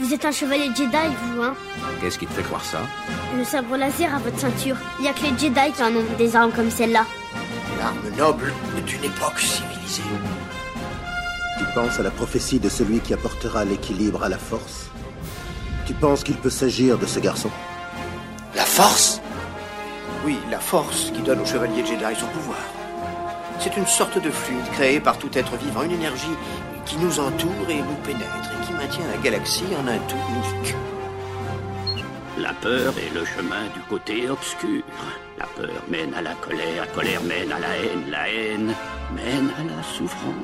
Vous êtes un chevalier Jedi, vous, hein Qu'est-ce qui te fait croire ça? Le sabre laser à votre ceinture. Il y a que les Jedi qui en ont des armes comme celle-là. L'arme noble d'une époque civilisée. Tu penses à la prophétie de celui qui apportera l'équilibre à la force? Tu penses qu'il peut s'agir de ce garçon? La force? Oui, la force qui donne au chevalier Jedi son pouvoir. C'est une sorte de fluide créé par tout être vivant, une énergie qui nous entoure et nous pénètre et qui maintient la galaxie en un tout unique. La peur est le chemin du côté obscur. La peur mène à la colère, la colère mène à la haine, la haine mène à la souffrance.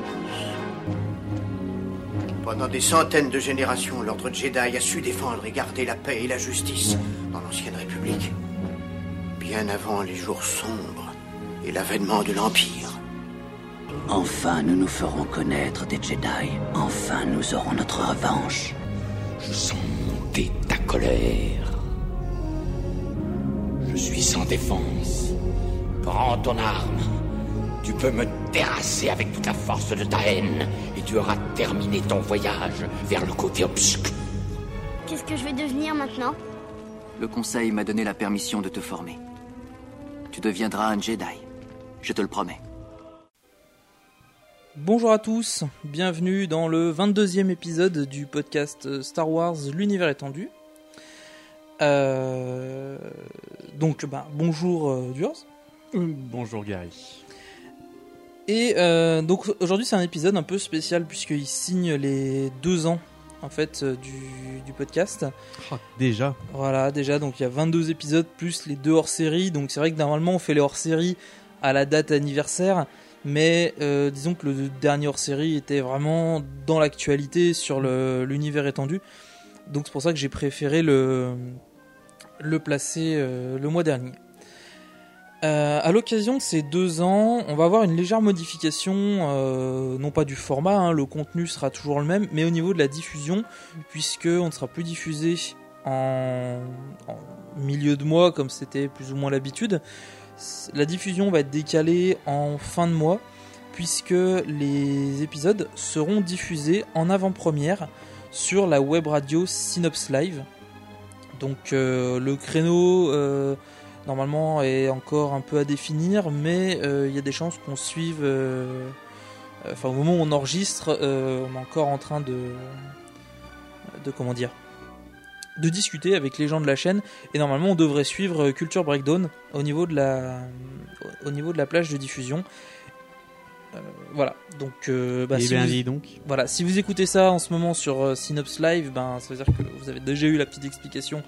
Pendant des centaines de générations, l'ordre Jedi a su défendre et garder la paix et la justice dans l'ancienne République. Bien avant les jours sombres et l'avènement de l'Empire. Enfin, nous nous ferons connaître des Jedi. Enfin, nous aurons notre revanche. Je sens monter ta colère. Je suis sans défense. Prends ton arme. Tu peux me terrasser avec toute la force de ta haine et tu auras terminé ton voyage vers le côté obscur. Qu'est-ce que je vais devenir maintenant? Le conseil m'a donné la permission de te former. Tu deviendras un Jedi. Je te le promets. Bonjour à tous, bienvenue dans le 22e épisode du podcast Star Wars L'univers étendu. Euh, donc, bah, bonjour euh, Durs. bonjour Gary. Et euh, donc aujourd'hui c'est un épisode un peu spécial puisqu'il signe les deux ans en fait euh, du, du podcast. Ah, déjà Voilà, déjà donc il y a 22 épisodes plus les deux hors-série. Donc c'est vrai que normalement on fait les hors-série à la date anniversaire. Mais euh, disons que le dernier hors-série était vraiment dans l'actualité sur l'univers étendu. Donc c'est pour ça que j'ai préféré le, le placer euh, le mois dernier. Euh, à l'occasion de ces deux ans, on va avoir une légère modification, euh, non pas du format, hein, le contenu sera toujours le même, mais au niveau de la diffusion, puisque on ne sera plus diffusé en milieu de mois comme c'était plus ou moins l'habitude. La diffusion va être décalée en fin de mois, puisque les épisodes seront diffusés en avant-première sur la web radio Synops Live. Donc euh, le créneau euh, normalement est encore un peu à définir, mais euh, il y a des chances qu'on suive. Enfin, au moment où on enregistre, on est encore en train de, de comment dire, de discuter avec les gens de la chaîne. Et normalement, on devrait suivre Culture Breakdown au niveau de la, au niveau de la plage de diffusion. Euh, voilà. Donc, euh, bah, Eh si bien vous- dit donc. voilà, si vous écoutez ça en ce moment sur euh, Synops Live, ben ça veut dire que vous avez déjà eu la petite explication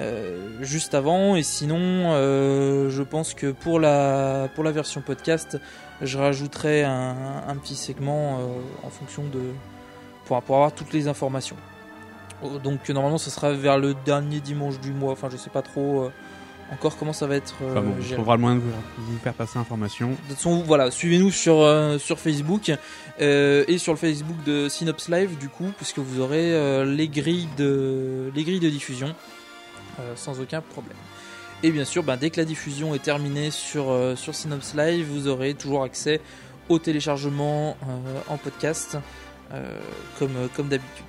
euh, juste avant. Et sinon, euh, je pense que pour la pour la version podcast, je rajouterai un, un petit segment euh, en fonction de pour, pour avoir toutes les informations. Oh, Donc normalement, ce sera vers le dernier dimanche du mois. Enfin, je sais pas trop euh, encore comment ça va être. euh, Enfin bon, on trouvera le moyen de vous, faire passer l'information. De toute façon, voilà, suivez-nous sur, euh, sur Facebook euh, et sur le Facebook de Synops Live, du coup, puisque vous aurez euh, les, grilles de, les grilles de diffusion euh, sans aucun problème. Et bien sûr, ben, dès que la diffusion est terminée sur, euh, sur Synops Live, vous aurez toujours accès au téléchargement euh, en podcast, euh, comme, comme d'habitude.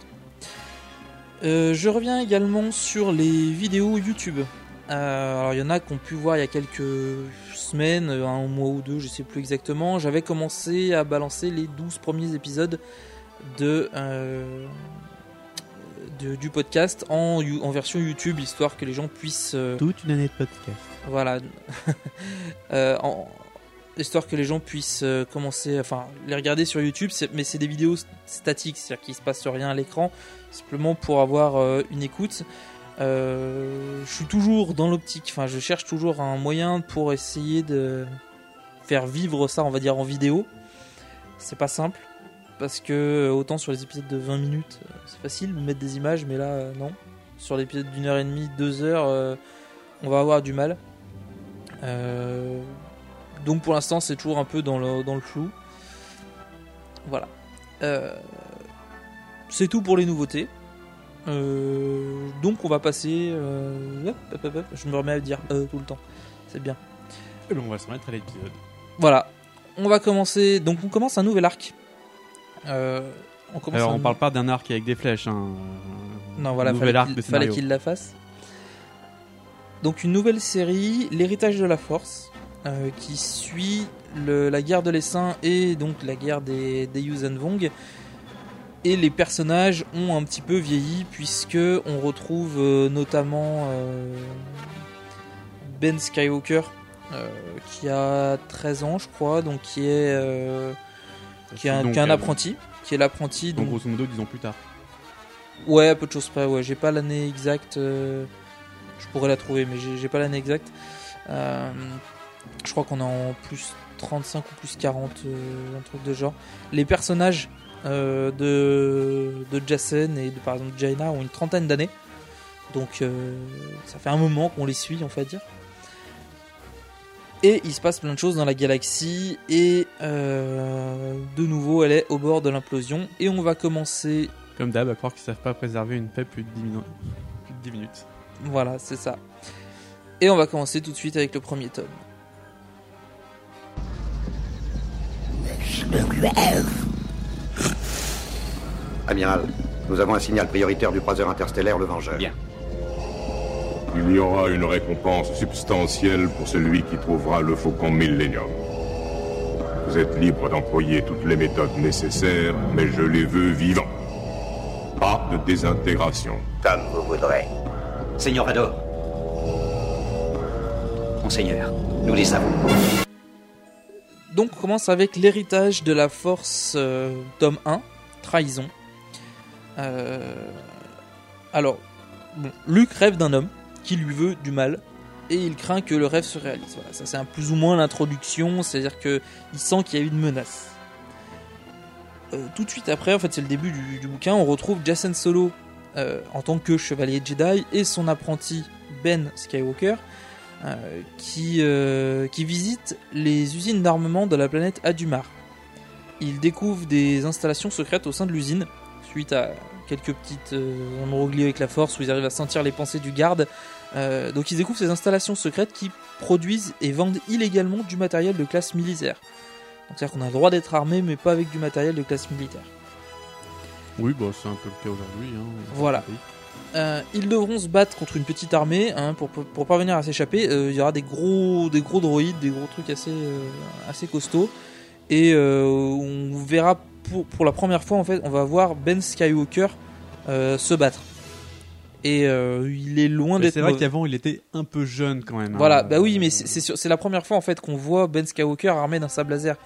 Euh, je reviens également sur les vidéos YouTube. Euh, alors il y en a qui ont pu voir il y a quelques semaines, un mois ou deux, je sais plus exactement. J'avais commencé à balancer les 12 premiers épisodes de, euh, de- du podcast en, en version YouTube, histoire que les gens puissent... Toute une année de podcast. voilà. En- histoire que les gens puissent euh, commencer, enfin, les regarder sur YouTube, mais c'est des vidéos st- statiques, c'est-à-dire qu'il se passe rien à l'écran, simplement pour avoir euh, une écoute. Euh, je suis toujours dans l'optique, enfin, je cherche toujours un moyen pour essayer de faire vivre ça, on va dire, en vidéo. C'est pas simple, parce que autant sur les épisodes de 20 minutes, c'est facile de mettre des images, mais là, non. Sur l'épisode d'une heure et demie, deux heures, on va avoir du mal. Euh, donc pour l'instant, c'est toujours un peu dans le, dans le flou. Voilà. Euh, c'est tout pour les nouveautés. Euh, donc on va passer. euh, hop, hop, hop, hop. je me remets à dire tout le temps. C'est bien. Et on va se remettre à l'épisode. Voilà. On va commencer. Donc on commence un nouvel arc. On commence Alors on parle pas d'un arc avec des flèches. Hein. Non, voilà, fallait arc de fallait qu'il la fasse. Donc une nouvelle série, l'héritage de la force, euh, qui suit le- la guerre de l'essaim et donc la guerre des, des Yuuzhan Vong. Et les personnages ont un petit peu vieilli puisque on retrouve euh, notamment euh, Ben Skywalker qui a 13 ans je crois, donc qui est, qui est un, Donc, qui est un apprenti, qui est l'apprenti Donc donc grosso modo, dix ans plus tard. Ouais, peu de choses près, ouais. J'ai pas l'année exacte. Je pourrais la trouver, mais j'ai j'ai pas l'année exacte. Euh, Je crois qu'on est en plus 35 ou plus 40, euh, un truc de genre. Les personnages euh, de, de Jason et de par exemple Jaina ont une trentaine d'années. Donc euh, ça fait un moment qu'on les suit, on va dire. Et il se passe plein de choses dans la galaxie. Et euh, de nouveau, elle est au bord de l'implosion. Et on va commencer Comme d'hab, à croire qu'ils savent pas préserver une paix plus de 10 minutes. Plus de 10 minutes. Voilà, c'est ça. Et on va commencer tout de suite avec le premier tome. Amiral, nous avons un signal prioritaire du croiseur interstellaire Le Vengeur. Bien. Il y aura une récompense substantielle pour celui qui trouvera le faucon Millennium. Vous êtes libre d'employer toutes les méthodes nécessaires, mais je les veux vivants. Pas de désintégration. Comme vous voudrez. Seigneur Vador. Monseigneur, nous les avons. Donc on commence avec l'héritage de la force, euh, tome 1, trahison. Euh, Alors, bon, Luke rêve d'un homme qui lui veut du mal et il craint que le rêve se réalise. Ça c'est un plus ou moins l'introduction, c'est-à-dire que il sent qu'il y a une menace. Euh, tout de suite après, en fait c'est le début du, bouquin, on retrouve Jason Solo en tant que chevalier Jedi et son apprenti Ben Skywalker euh, qui, euh, qui visite les usines d'armement de la planète Adumar. Il découvre des installations secrètes au sein de l'usine, suite à quelques petites euh, avec la force où ils arrivent à sentir les pensées du garde. Euh, donc ils découvrent ces installations secrètes qui produisent et vendent illégalement du matériel de classe militaire. Donc c'est-à-dire qu'on a le droit d'être armé mais pas avec du matériel de classe militaire. Oui, bah, c'est un peu le cas aujourd'hui. Hein. Voilà. Euh, ils devront se battre contre une petite armée hein, pour, pour, pour parvenir à s'échapper. Euh, il y aura des gros, des gros droïdes, des gros trucs assez, euh, assez costauds. Et on verra pour, pour la première fois, en fait, on va voir Ben Skywalker se battre. Et il est loin d'être. C'est vrai qu'avant, il était un peu jeune quand même. Voilà, hein. bah oui, mais c'est la première fois en fait qu'on voit Ben Skywalker armé d'un sable laser.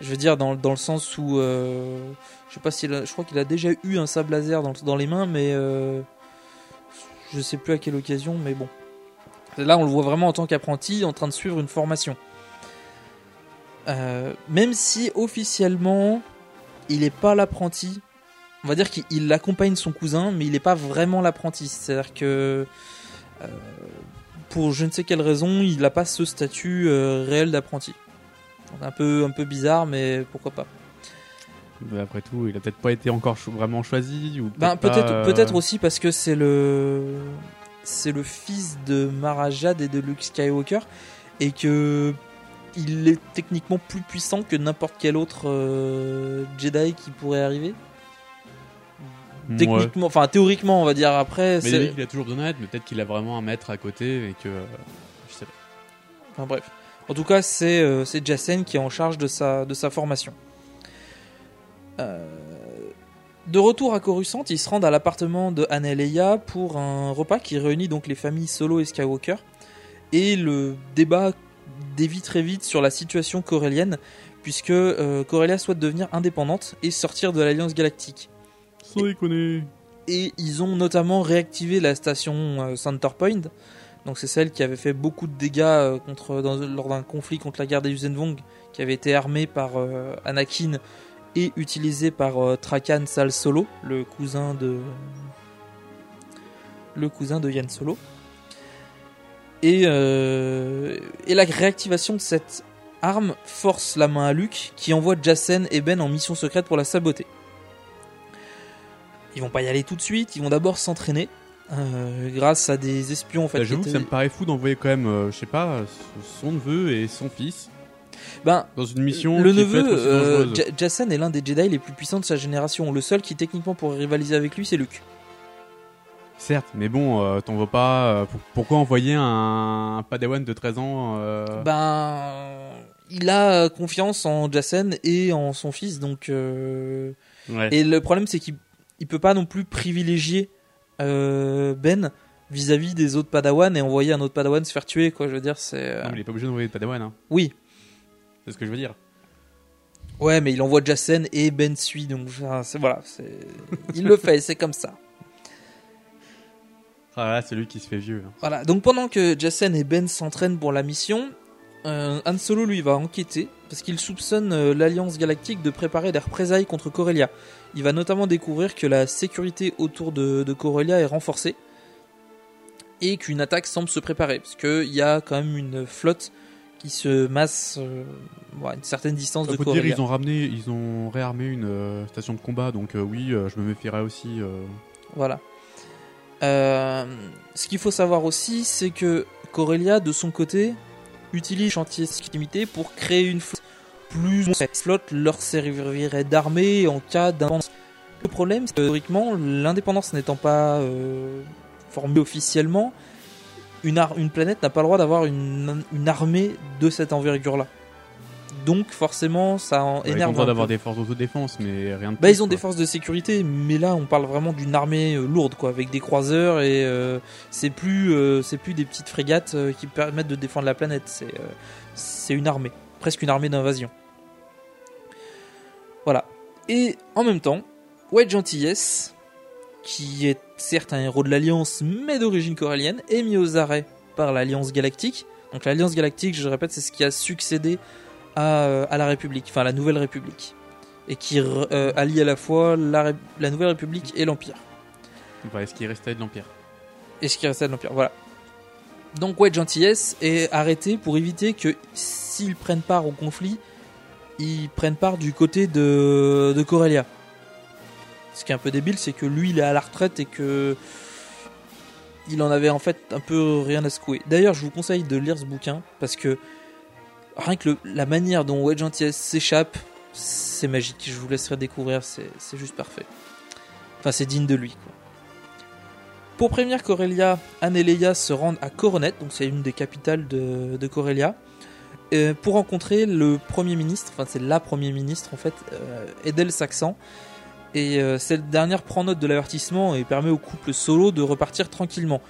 Je veux dire dans, dans le sens où je sais pas si je crois qu'il a déjà eu un sable laser dans, dans les mains, mais je sais plus à quelle occasion, mais bon. Là, on le voit vraiment en tant qu'apprenti, en train de suivre une formation. Euh, même si officiellement, il n'est pas l'apprenti. On va dire qu'il il accompagne son cousin, mais il n'est pas vraiment l'apprenti. C'est-à-dire que euh, pour je ne sais quelle raison, il n'a pas ce statut euh, réel d'apprenti. Un un peu bizarre, mais pourquoi pas. Après tout, il a peut-être pas été encore cho- vraiment choisi. Ou Ben, peut-être pas, euh, peut-être aussi parce que c'est le, c'est le fils de Marajad et de Luke Skywalker et que il est techniquement plus puissant que n'importe quel autre euh, Jedi qui pourrait arriver. Techniquement, enfin théoriquement, on va dire. Après, Mais c'est- il a toujours besoin d'aide, mais peut-être qu'il a vraiment un maître à côté et que. euh, Je sais pas. Enfin bref. En tout cas, c'est euh, c'est Jacen qui est en charge de sa, de sa formation. Euh, de retour à Coruscant, ils se rendent à l'appartement de Anne et Leia pour un repas qui réunit donc les familles Solo et Skywalker. Et le débat dévie très vite sur la situation corélienne, puisque euh, Corellia souhaite devenir indépendante et sortir de l'Alliance Galactique. Sans déconner. Et ils ont notamment réactivé la station euh, Centerpoint. Donc c'est celle qui avait fait beaucoup de dégâts euh, contre, dans- lors d'un conflit contre la guerre des Yuuzhan qui avait été armée par euh, Anakin et utilisée par euh, Trakan Sal Solo, le cousin de le cousin de Yann Solo. Et, euh, et la réactivation de cette arme force la main à Luke qui envoie Jacen et Ben en mission secrète pour la saboter. Ils vont pas y aller tout de suite, ils vont d'abord s'entraîner euh, grâce à des espions en fait. Bah, J'avoue que étaient- ça me paraît fou d'envoyer quand même, euh, je sais pas, son neveu et son fils Ben, dans une mission le qui peut neveu, être aussi euh, dangereuse. Ja- Jacen est l'un des Jedi les plus puissants de sa génération. Le seul qui techniquement pourrait rivaliser avec lui, c'est Luke. Certes, mais bon, euh, t'en vois pas. euh, pour- pourquoi envoyer un, un Padawan de 13 ans euh, Ben, il a confiance en Jacen et en son fils, donc. euh, Ouais. Et le problème, c'est qu'il il peut pas non plus privilégier euh, Ben vis-à-vis des autres Padawan et envoyer un autre Padawan se faire tuer, quoi. Je veux dire, c'est. euh, non, mais il est pas obligé d'envoyer de Padawan. Hein. Oui. C'est ce que je veux dire. Ouais, mais il envoie Jacen et Ben suit, donc enfin, c'est voilà, c'est. il le fait, c'est comme ça. Ah là, c'est lui qui se fait vieux. hein. Voilà, donc pendant que Jacen et Ben s'entraînent pour la mission, euh, Han Solo lui va enquêter parce qu'il soupçonne euh, l'Alliance Galactique de préparer des représailles contre Corellia. Il va notamment découvrir que la sécurité autour de, de Corellia est renforcée et qu'une attaque semble se préparer parce qu'il y a quand même une flotte qui se masse euh, à une certaine distance de Corellia. dire, ils ont ramené, ils ont réarmé une euh, station de combat, donc euh, oui, je me méfierais aussi. Voilà. Ce qu'il faut savoir aussi, c'est que Corellia, de son côté, utilise chantier limité pour créer une flotte plus cette flotte leur servirait d'armée en cas d'indépendance. Le problème, c'est que théoriquement, l'indépendance n'étant pas formée officiellement, une, ar- une planète n'a pas le droit d'avoir une, une armée de cette envergure-là. Donc forcément, ça en Ouais, ils ont énerve le droit d'avoir des forces d'autodéfense, mais rien de Bah, plus, ils ont des forces de sécurité, mais là, on parle vraiment d'une armée euh, lourde, quoi, avec des croiseurs et euh, c'est plus, euh, c'est plus des petites frégates euh, qui permettent de défendre la planète. C'est, c'est une armée, presque une armée d'invasion. Voilà. Et en même temps, Wedge Antilles, qui est certes un héros de l'Alliance, mais d'origine corélienne, est mis aux arrêts par l'Alliance Galactique. Donc l'Alliance Galactique, je répète, c'est ce qui a succédé à, euh, à la République, enfin à la Nouvelle République, et qui euh, allie à la fois la, Nouvelle République et l'Empire. Enfin, ce qui restait de l'Empire? Et ce qui restait de l'Empire, voilà. Donc Wedge Antilles est arrêté pour éviter que s'ils prennent part au conflit, ils prennent part du côté de, de Corellia. Ce qui est un peu débile, c'est que lui il est à la retraite et que il en avait en fait un peu rien à secouer. D'ailleurs, je vous conseille de lire ce bouquin parce que rien que la manière dont Wedge s'échappe, c'est magique. Je vous laisserai découvrir, c'est juste parfait. Enfin, c'est digne de lui. Pour prévenir Corellia, Anne et Leia se rendent à Coronet, donc c'est une des capitales de, de Corellia, euh, pour rencontrer le Premier ministre, enfin c'est la Premier ministre en fait, euh, Edel Saxon. Et euh, cette dernière prend note de l'avertissement et permet au couple solo de repartir tranquillement.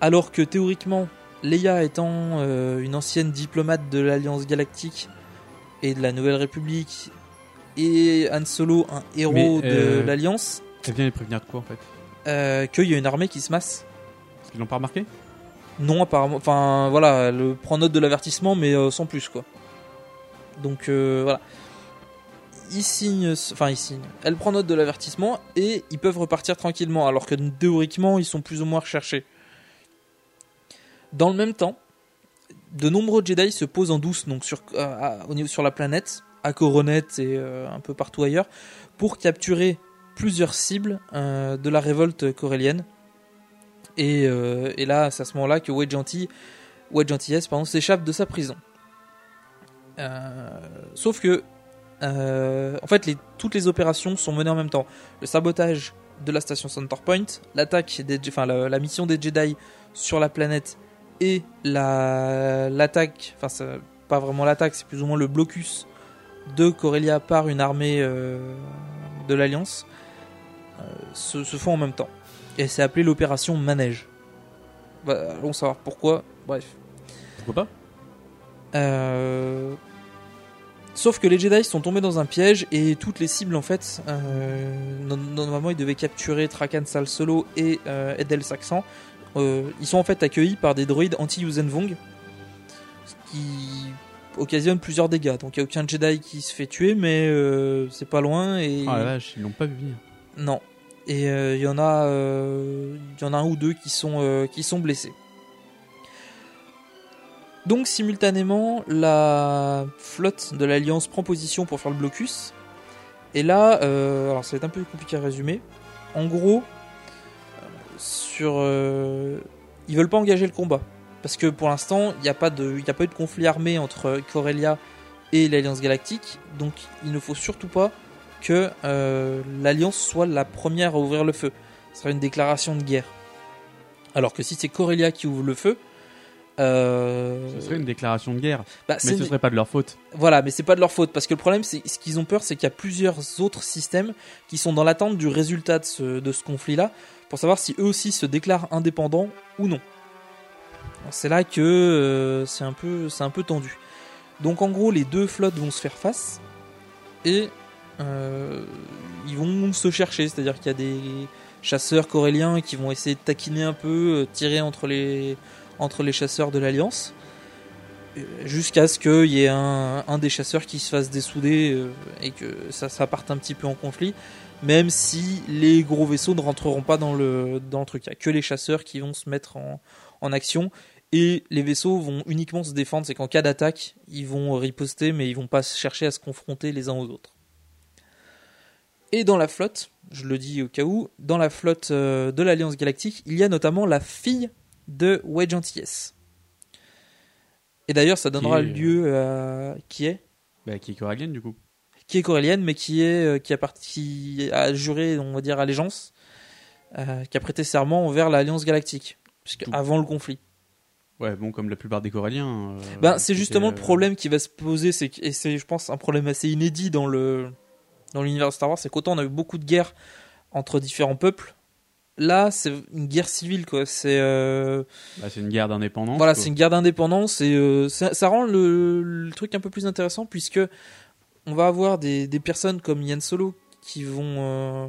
Alors que théoriquement, Leia étant euh, une ancienne diplomate de l'Alliance Galactique et de la Nouvelle République, et Han Solo un héros Mais, de euh, l'Alliance, Elle vient les prévenir de quoi en fait? qu'il y a une armée qui se masse. Qu'ils l'ont pas remarqué? Non, apparemment. Enfin, voilà, elle prend note de l'avertissement, mais euh, sans plus, quoi. Donc, euh, voilà. Ils signent. Enfin, ils signent. Elle prend note de l'avertissement et ils peuvent repartir tranquillement, alors que théoriquement, ils sont plus ou moins recherchés. Dans le même temps, de nombreux Jedi se posent en douce, donc sur, niveau, sur la planète, à Coronet et euh, un peu partout ailleurs, pour capturer plusieurs cibles euh, de la révolte corélienne. Et, euh, et là, c'est à ce moment-là que Wedge Antilles, Wedge Antilles pardon, s'échappe de sa prison. Euh, sauf que, euh, en fait, les, toutes les opérations sont menées en même temps. Le sabotage de la station Centerpoint, l'attaque, des, enfin la, la mission des Jedi sur la planète et la l'attaque, enfin c'est pas vraiment l'attaque, c'est plus ou moins le blocus de Corellia par une armée euh, de l'Alliance euh, se, se font en même temps. Et c'est appelé l'opération Manège. Bah, allons savoir pourquoi. Bref. Pourquoi pas? Euh, Sauf que les Jedi sont tombés dans un piège et toutes les cibles en fait, euh, no- normalement ils devaient capturer Trakan Sal Solo et euh, Edel Saxon. Euh, ils sont en fait accueillis par des droïdes anti-Yuuzhan-Vong, ce qui occasionne plusieurs dégâts. Donc il n'y a aucun Jedi qui se fait tuer, mais euh, c'est pas loin et Ah la vache, ils l'ont pas vu venir. non. Et euh, il y en a, euh, y en a un ou deux qui sont euh, qui sont blessés. Donc simultanément, la flotte de l'Alliance prend position pour faire le blocus. Et là, euh, alors ça va être un peu compliqué à résumer. En gros, sur, euh, ils veulent pas engager le combat parce que pour l'instant, il n'y a pas eu de conflit armé entre Corellia et l'Alliance Galactique. Donc il ne faut surtout pas que euh, l'Alliance soit la première à ouvrir le feu. Ce sera une déclaration de guerre. Alors que si c'est Corellia qui ouvre le feu, euh, Ce serait une déclaration de guerre. Bah, mais ce serait pas de leur faute. Voilà, mais c'est pas de leur faute parce que le problème, c'est ce qu'ils ont peur, c'est qu'il y a plusieurs autres systèmes qui sont dans l'attente du résultat de ce, de ce conflit-là pour savoir si eux aussi se déclarent indépendants ou non. C'est là que euh, c'est un peu, c'est un peu tendu. Donc en gros, les deux flottes vont se faire face et euh, ils vont se chercher, c'est-à-dire qu'il y a des chasseurs coréliens qui vont essayer de taquiner un peu, euh, tirer entre les entre les chasseurs de l'Alliance euh, jusqu'à ce qu'il y ait un, des chasseurs qui se fasse dessouder euh, et que ça, ça parte un petit peu en conflit, même si les gros vaisseaux ne rentreront pas dans le, dans le truc. Il n'y a que les chasseurs qui vont se mettre en, en action et les vaisseaux vont uniquement se défendre. C'est qu'en cas d'attaque, ils vont riposter, mais ils vont pas chercher à se confronter les uns aux autres. Et dans la flotte, je le dis au cas où, dans la flotte euh, de l'Alliance Galactique, il y a notamment la fille de Wedge Antilles. Et d'ailleurs, ça donnera est, euh, lieu à qui est? Bah, qui est corélienne du coup. qui est corélienne, mais qui est euh, qui a parti qui a juré, on va dire, allégeance, euh, qui a prêté serment envers l'Alliance Galactique, puisque Tout. avant le conflit. Ouais, bon, comme la plupart des Coréliens. euh, Ben, c'est justement le problème qui va se poser, c'est et c'est, je pense, un problème assez inédit dans le dans l'univers de Star Wars, c'est qu'autant on a eu beaucoup de guerres entre différents peuples, là c'est une guerre civile quoi. C'est euh, bah, c'est une guerre d'indépendance. voilà, c'est une guerre d'indépendance et euh, ça, ça rend le, le truc un peu plus intéressant puisque on va avoir des, des personnes comme Yann Solo qui vont euh,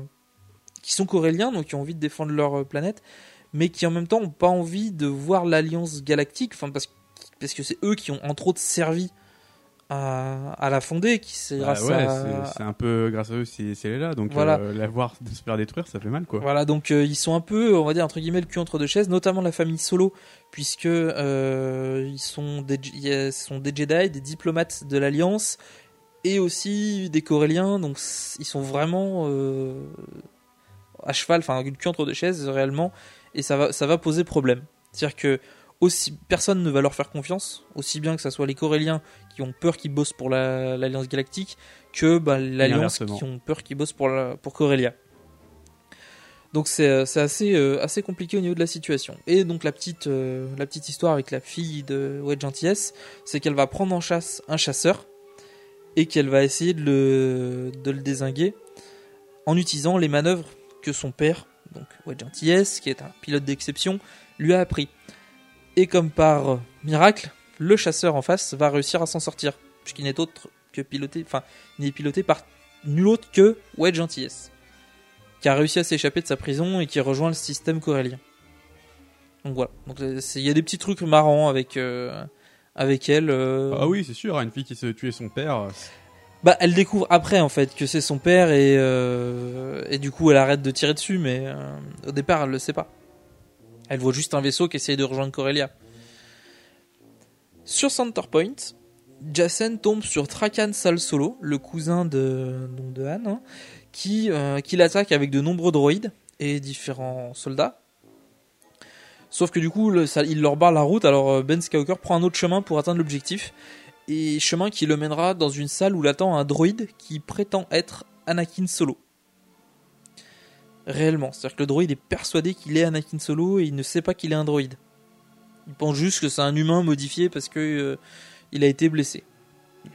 qui sont coréliens donc qui ont envie de défendre leur planète mais qui en même temps ont pas envie de voir l'alliance galactique enfin parce, parce que c'est eux qui ont entre autres servi à, à la fonder qui c'est Bah grâce ouais, à c'est- c'est un peu grâce à eux si, si elle est là. Donc Voilà. euh, la voir se faire détruire, ça fait mal quoi. Voilà, donc euh, ils sont un peu, on va dire entre guillemets, le cul entre deux chaises, notamment la famille Solo, puisque euh, ils sont des, il y a- sont des Jedi, des diplomates de l'Alliance, et aussi des Coréliens, donc ils sont vraiment euh, à cheval, enfin le cul entre deux chaises réellement, et ça va, ça va poser problème. C'est-à-dire que aussi personne ne va leur faire confiance, aussi bien que ce soit les Coréliens qui ont peur qu'ils bossent pour la- l'Alliance Galactique, que bah, l'Alliance qui ont peur qu'ils bossent pour, la, pour Corélia. Donc c'est euh, assez, euh, assez compliqué au niveau de la situation. Et donc la petite, euh, la petite histoire avec la fille de Wedge Antilles, c'est qu'elle va prendre en chasse un chasseur et qu'elle va essayer de le, de le désinguer en utilisant les manœuvres que son père, donc Wedge Antilles, qui est un pilote d'exception, lui a appris. Et comme par miracle, le chasseur en face va réussir à s'en sortir, puisqu'il n'est autre que piloté, enfin, il n'est piloté par nul autre que Wedge Antilles qui a réussi à s'échapper de sa prison et qui rejoint le système corélien. Donc voilà. Donc euh, il y a des petits trucs marrants avec euh, avec elle. euh. Ah oui, c'est sûr, une fille qui se tuait son père. Bah elle découvre après en fait que c'est son père et euh, et du coup elle arrête de tirer dessus, mais au départ elle le sait pas. Elle voit juste un vaisseau qui essaye de rejoindre Corellia. Sur Center Point, Jacen tombe sur Trakan Sal Solo, le cousin de, Han, hein, qui, euh, qui l'attaque avec de nombreux droïdes et différents soldats. Sauf que du coup, il leur barre la route, alors euh, Ben Skywalker prend un autre chemin pour atteindre l'objectif, et chemin qui le mènera dans une salle où l'attend un droïde qui prétend être Anakin Solo. Réellement, c'est-à-dire que le droïde est persuadé qu'il est Anakin Solo et il ne sait pas qu'il est un droïde. Il pense juste que c'est un humain modifié parce que euh, il a été blessé.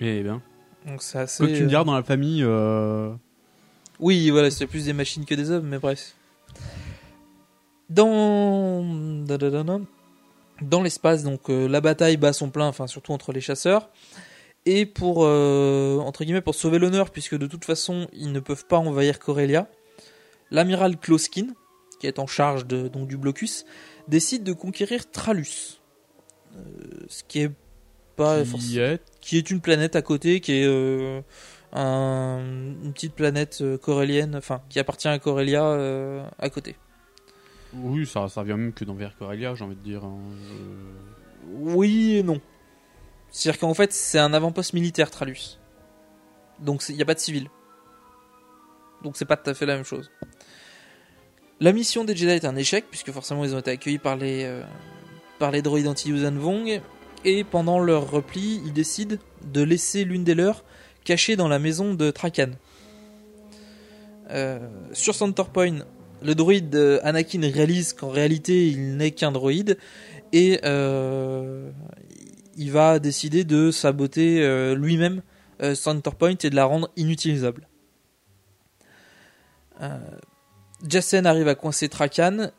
Eh bien. Donc c'est assez. Que tu me euh, diras dans la famille. euh, Oui, voilà, c'est plus des machines que des hommes, mais bref. Dans dans l'espace, donc euh, la bataille bat son plein, enfin surtout entre les chasseurs. Et pour euh, entre guillemets pour sauver l'honneur, puisque de toute façon ils ne peuvent pas envahir Corellia, l'amiral Kloskin, qui est en charge de, donc du blocus, décide de conquérir Tralus, Euh, ce qui est pas Qui forcément est qui est une planète à côté, qui est euh, un- une petite planète euh, corélienne, enfin qui appartient à Corellia euh, à côté. Oui, ça, ça vient même que d'envers Corellia, j'ai envie de dire. hein. Oui et non. C'est-à-dire qu'en fait c'est un avant-poste militaire Tralus. Donc il n'y a pas de civil. Donc c'est pas tout à fait la même chose. La mission des Jedi est un échec, puisque forcément ils ont été accueillis par les, euh, les droïdes anti-Yuuzhan Vong, et pendant leur repli, ils décident de laisser l'une des leurs cachée dans la maison de Trakan. Euh, sur Center Point, le droïde euh, Anakin réalise qu'en réalité il n'est qu'un droïde et il va décider de saboter lui-même euh, Centerpoint et de la rendre inutilisable. Jacen arrive à coincer Trakan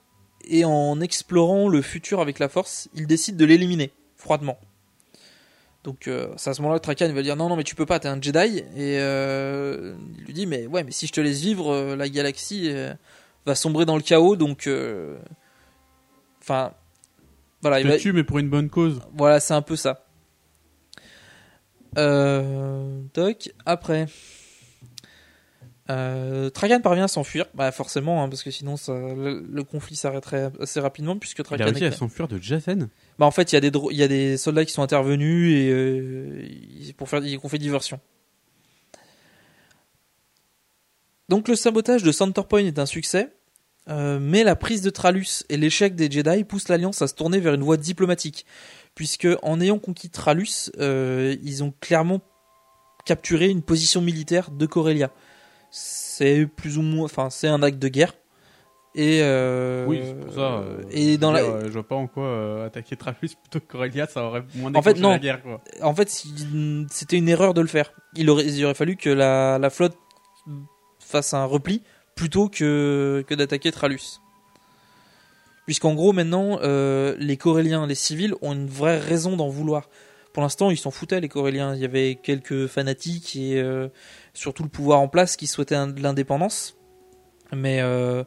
et en explorant le futur avec la Force, il décide de l'éliminer froidement. Donc euh, c'est à ce moment-là que Trakan va dire non non mais tu peux pas t'es un Jedi et euh, il lui dit mais ouais mais si je te laisse vivre euh, la galaxie euh, va sombrer dans le chaos donc enfin voilà il te va tue, mais pour une bonne cause. voilà c'est un peu ça. Toc après euh, Trakan parvient à s'enfuir bah forcément hein, parce que sinon ça, le, le conflit s'arrêterait assez rapidement puisque Il Trakan a réussi est- à s'enfuir de Jacen. bah en fait, il y a des dro- il y a des soldats qui sont intervenus et euh, pour faire fait diversion. Donc le sabotage de Centerpoint est un succès, euh, mais la prise de Tralus et l'échec des Jedi poussent l'Alliance à se tourner vers une voie diplomatique, puisque en ayant conquis Tralus, euh, ils ont clairement capturé une position militaire de Corellia. C'est plus ou moins, enfin c'est un acte de guerre. Et euh, Oui, c'est pour ça. euh, et dans la, euh, je vois pas en quoi euh, attaquer Trafus plutôt que Corellia, ça aurait moins En fait, non. la guerre, quoi. En fait, c'était une erreur de le faire. Il aurait, il aurait fallu que la, la flotte fasse un repli plutôt que, que d'attaquer Tralus. Puisqu'en gros, maintenant, les Coréliens, les civils, ont une vraie raison d'en vouloir. Pour l'instant, ils s'en foutaient, les Coréliens. Il y avait quelques fanatiques et surtout le pouvoir en place qui souhaitaient un- de l'indépendance. Mais euh,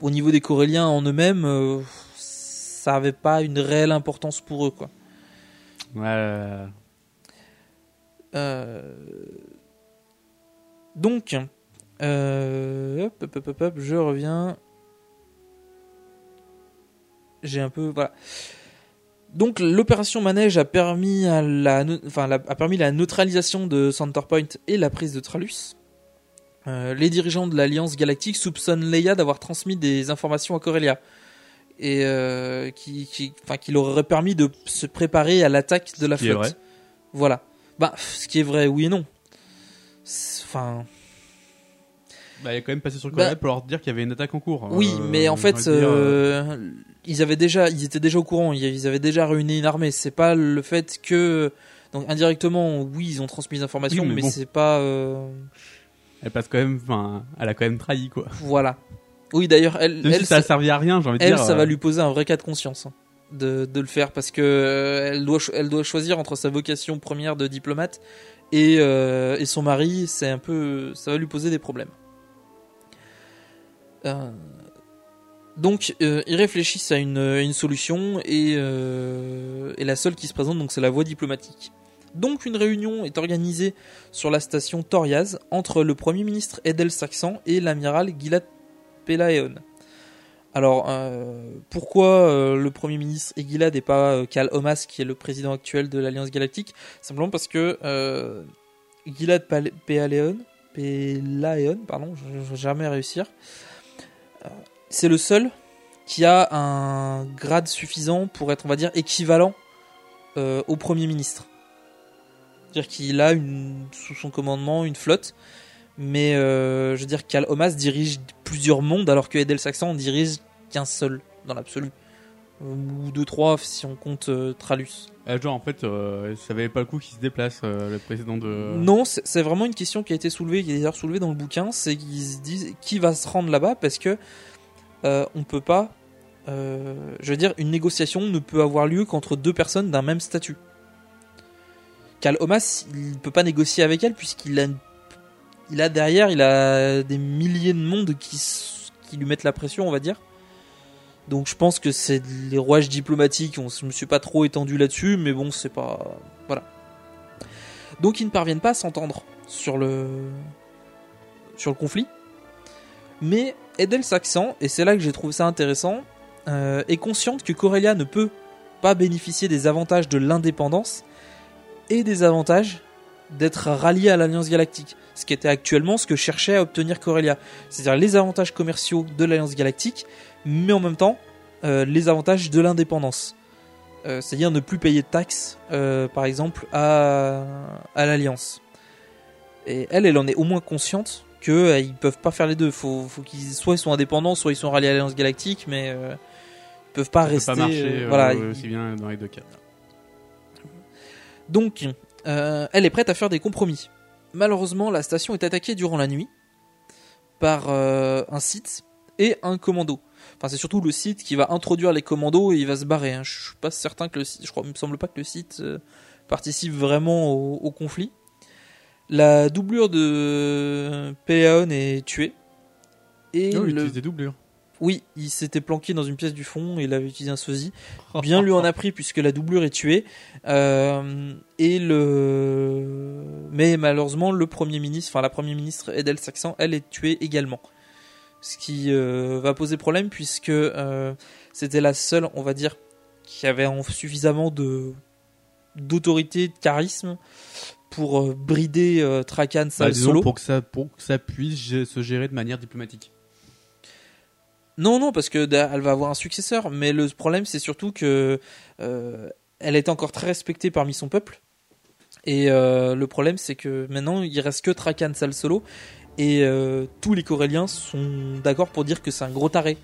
au niveau des Coréliens en eux-mêmes, euh, ça avait pas une réelle importance pour eux, quoi. Ouais. Euh, Donc, hop, hop, hop, hop, hop, je reviens. J'ai un peu, voilà. Donc, l'opération manège a permis à la, enfin, la- a permis la neutralisation de Centerpoint et la prise de Tralus. Euh, les dirigeants de l'Alliance Galactique soupçonnent Leia d'avoir transmis des informations à Corellia et euh, qui, qui, enfin, qui leur aurait permis de se préparer à l'attaque de la est flotte. vrai. Voilà. Bah, ce qui est vrai, oui et non. Enfin, Bah, il est quand même passé sur Corellia Bah, pour leur dire qu'il y avait une attaque en cours. oui, Euh, mais en fait, dire, euh, ils avaient déjà, ils étaient déjà au courant. Ils avaient déjà ruiné une armée. C'est pas le fait que, donc indirectement, oui, ils ont transmis des informations, Oui, mais mais, bon. c'est pas, euh, Elle passe quand même, enfin, elle a quand même trahi, quoi. voilà. Oui, d'ailleurs, elle, elle, si ça a ça- servi à rien, j'ai envie de elle, dire. ça euh, va lui poser un vrai cas de conscience hein, de, de le faire parce que elle doit, elle doit choisir entre sa vocation première de diplomate et, euh, et son mari. C'est un peu, ça va lui poser des problèmes. Euh, donc, euh, ils réfléchissent à une, solution et, euh, et la seule qui se présente, donc, c'est la voie diplomatique. Donc, une réunion est organisée sur la station Toriaz entre le premier ministre Edel Saxon et l'amiral Gilad Pelaeon. Alors, pourquoi le Premier ministre est Gilad et pas euh, Cal Omas, qui est le président actuel de l'Alliance Galactique? Simplement parce que Gilad Pelaeon, Pelaeon, pardon, je je vais jamais réussir, c'est le seul qui a un grade suffisant pour être, on va dire, équivalent euh, au Premier ministre. C'est-à-dire qu'il a sous son commandement une flotte mais euh, je veux dire Cal Omas dirige plusieurs mondes alors que Edel Saxon dirige qu'un seul dans l'absolu ou deux trois si on compte euh, Tralus euh, genre, en fait, euh, ça valait pas le coup qu'il se déplace, euh, le président de. non c'est vraiment une question qui a été soulevée qui est d'ailleurs soulevée dans le bouquin c'est qu'ils se disent qui va se rendre là-bas parce que euh, on peut pas euh, je veux dire une négociation ne peut avoir lieu qu'entre deux personnes d'un même statut Cal Omas il peut pas négocier avec elle puisqu'il a il a derrière, il a des milliers de mondes qui, qui lui mettent la pression, on va dire. Donc je pense que c'est les rouages diplomatiques. On, je me suis pas trop étendu là-dessus, mais bon, c'est pas voilà. Donc ils ne parviennent pas à s'entendre sur le sur le conflit. Mais Edel Saxon, et c'est là que j'ai trouvé ça intéressant, euh, est consciente que Corellia ne peut pas bénéficier des avantages de l'indépendance et des avantages d'être rallié à l'Alliance Galactique, ce qui était actuellement ce que cherchait à obtenir Corellia, c'est-à-dire les avantages commerciaux de l'Alliance Galactique, mais en même temps euh, les avantages de l'indépendance, Euh, c'est-à-dire ne plus payer de taxes, euh, par exemple, à, à l'Alliance. Et elle, elle en est au moins consciente, que ils peuvent pas faire les deux. Faut, faut qu'ils soit ils sont indépendants, soit ils sont ralliés à l'Alliance Galactique, mais ils peuvent pas Ça peut rester. pas marcher voilà. aussi bien dans les deux cas. Donc, elle est prête à faire des compromis. Malheureusement, la station est attaquée durant la nuit par euh, un site et un commando. Enfin, c'est surtout le site qui va introduire les commandos et il va se barrer. hein. Je suis pas certain que le site, je crois, il me semble pas que le site euh, participe vraiment au, au conflit. La doublure de Peleon est tuée. Et Oh, il le... utilise des doublures. Oui, il s'était planqué dans une pièce du fond et il avait utilisé un sosie. Bien lui en a pris puisque la doublure est tuée. Euh, et le, mais malheureusement le premier ministre, enfin la première ministre Edel Saxon, elle est tuée également. Ce qui euh, va poser problème puisque euh, c'était la seule, on va dire, qui avait en- suffisamment de d'autorité, de charisme pour euh, brider euh, Trakan Bah, Solo. pour que ça pour que ça puisse se gérer de manière diplomatique. Non, non, parce que elle va avoir un successeur. Mais le problème, c'est surtout que elle était encore très respectée parmi son peuple. Et le problème, c'est que maintenant, il reste que Trakan Sal Solo. Et euh, tous les Coréliens sont d'accord pour dire que c'est un gros taré.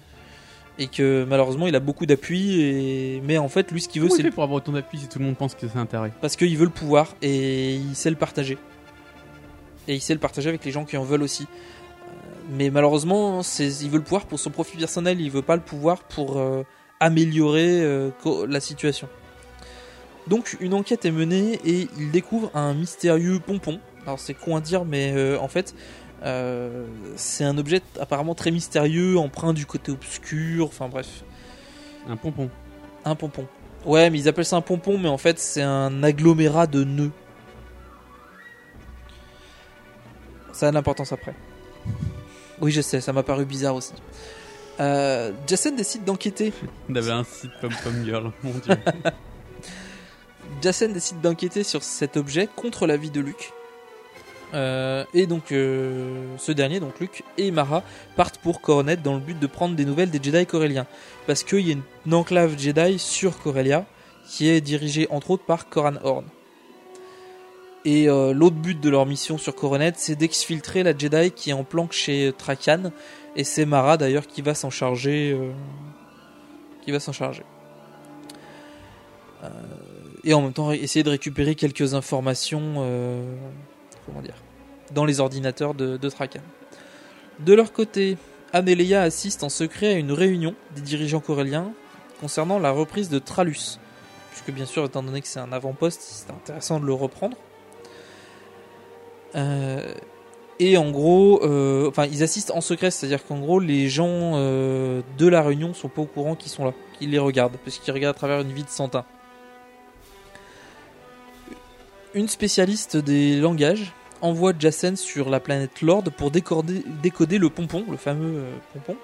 Et que malheureusement, il a beaucoup d'appui. Et... Mais en fait, lui, ce qu'il veut, Comment c'est fait pour avoir autant d'appui si tout le monde pense que c'est intérêt parce qu'il veut le pouvoir et il sait le partager. Et il sait le partager avec les gens qui en veulent aussi. Euh, Mais malheureusement, c'est, il veut le pouvoir pour son profit personnel, il veut pas le pouvoir pour euh, améliorer euh, la situation. Donc une enquête est menée et il découvre un mystérieux pompon. Alors c'est con à dire, mais euh, en fait, euh, c'est un objet apparemment très mystérieux, empreint du côté obscur, enfin bref. Un pompon. Un pompon. Ouais, mais ils appellent ça un pompon, mais en fait, c'est un agglomérat de nœuds. Ça a de l'importance après. Oui, je sais, ça m'a paru bizarre aussi. Euh, Jason décide d'enquêter. On avait un site Pom Pom Girl, mon dieu. Jason décide d'enquêter sur cet objet contre l'avis de Luke. Euh, et donc, euh, ce dernier, donc Luke et Mara, partent pour Coronet dans le but de prendre des nouvelles des Jedi coréliens. Parce qu'il y a une enclave Jedi sur Corellia qui est dirigée entre autres par Coran Horn. Et euh, l'autre but de leur mission sur Coronet, c'est d'exfiltrer la Jedi qui est en planque chez Trakan. Et c'est Mara d'ailleurs qui va s'en charger. qui va s'en charger. Et en même temps essayer de récupérer quelques informations comment dire dans les ordinateurs de, Trakan. De leur côté, Leia assistent en secret à une réunion des dirigeants coréliens concernant la reprise de Tralus. Puisque bien sûr, étant donné que c'est un avant-poste, c'est intéressant de le reprendre. Euh, et en gros, euh, enfin, ils assistent en secret, c'est-à-dire qu'en gros, les gens euh, de la réunion sont pas au courant qu'ils sont là, qu'ils les regardent, parce qu'ils regardent à travers une vie de Santin. Une spécialiste des langages envoie Jacen sur la planète Lord pour décoder, le pompon, le fameux euh, pompon,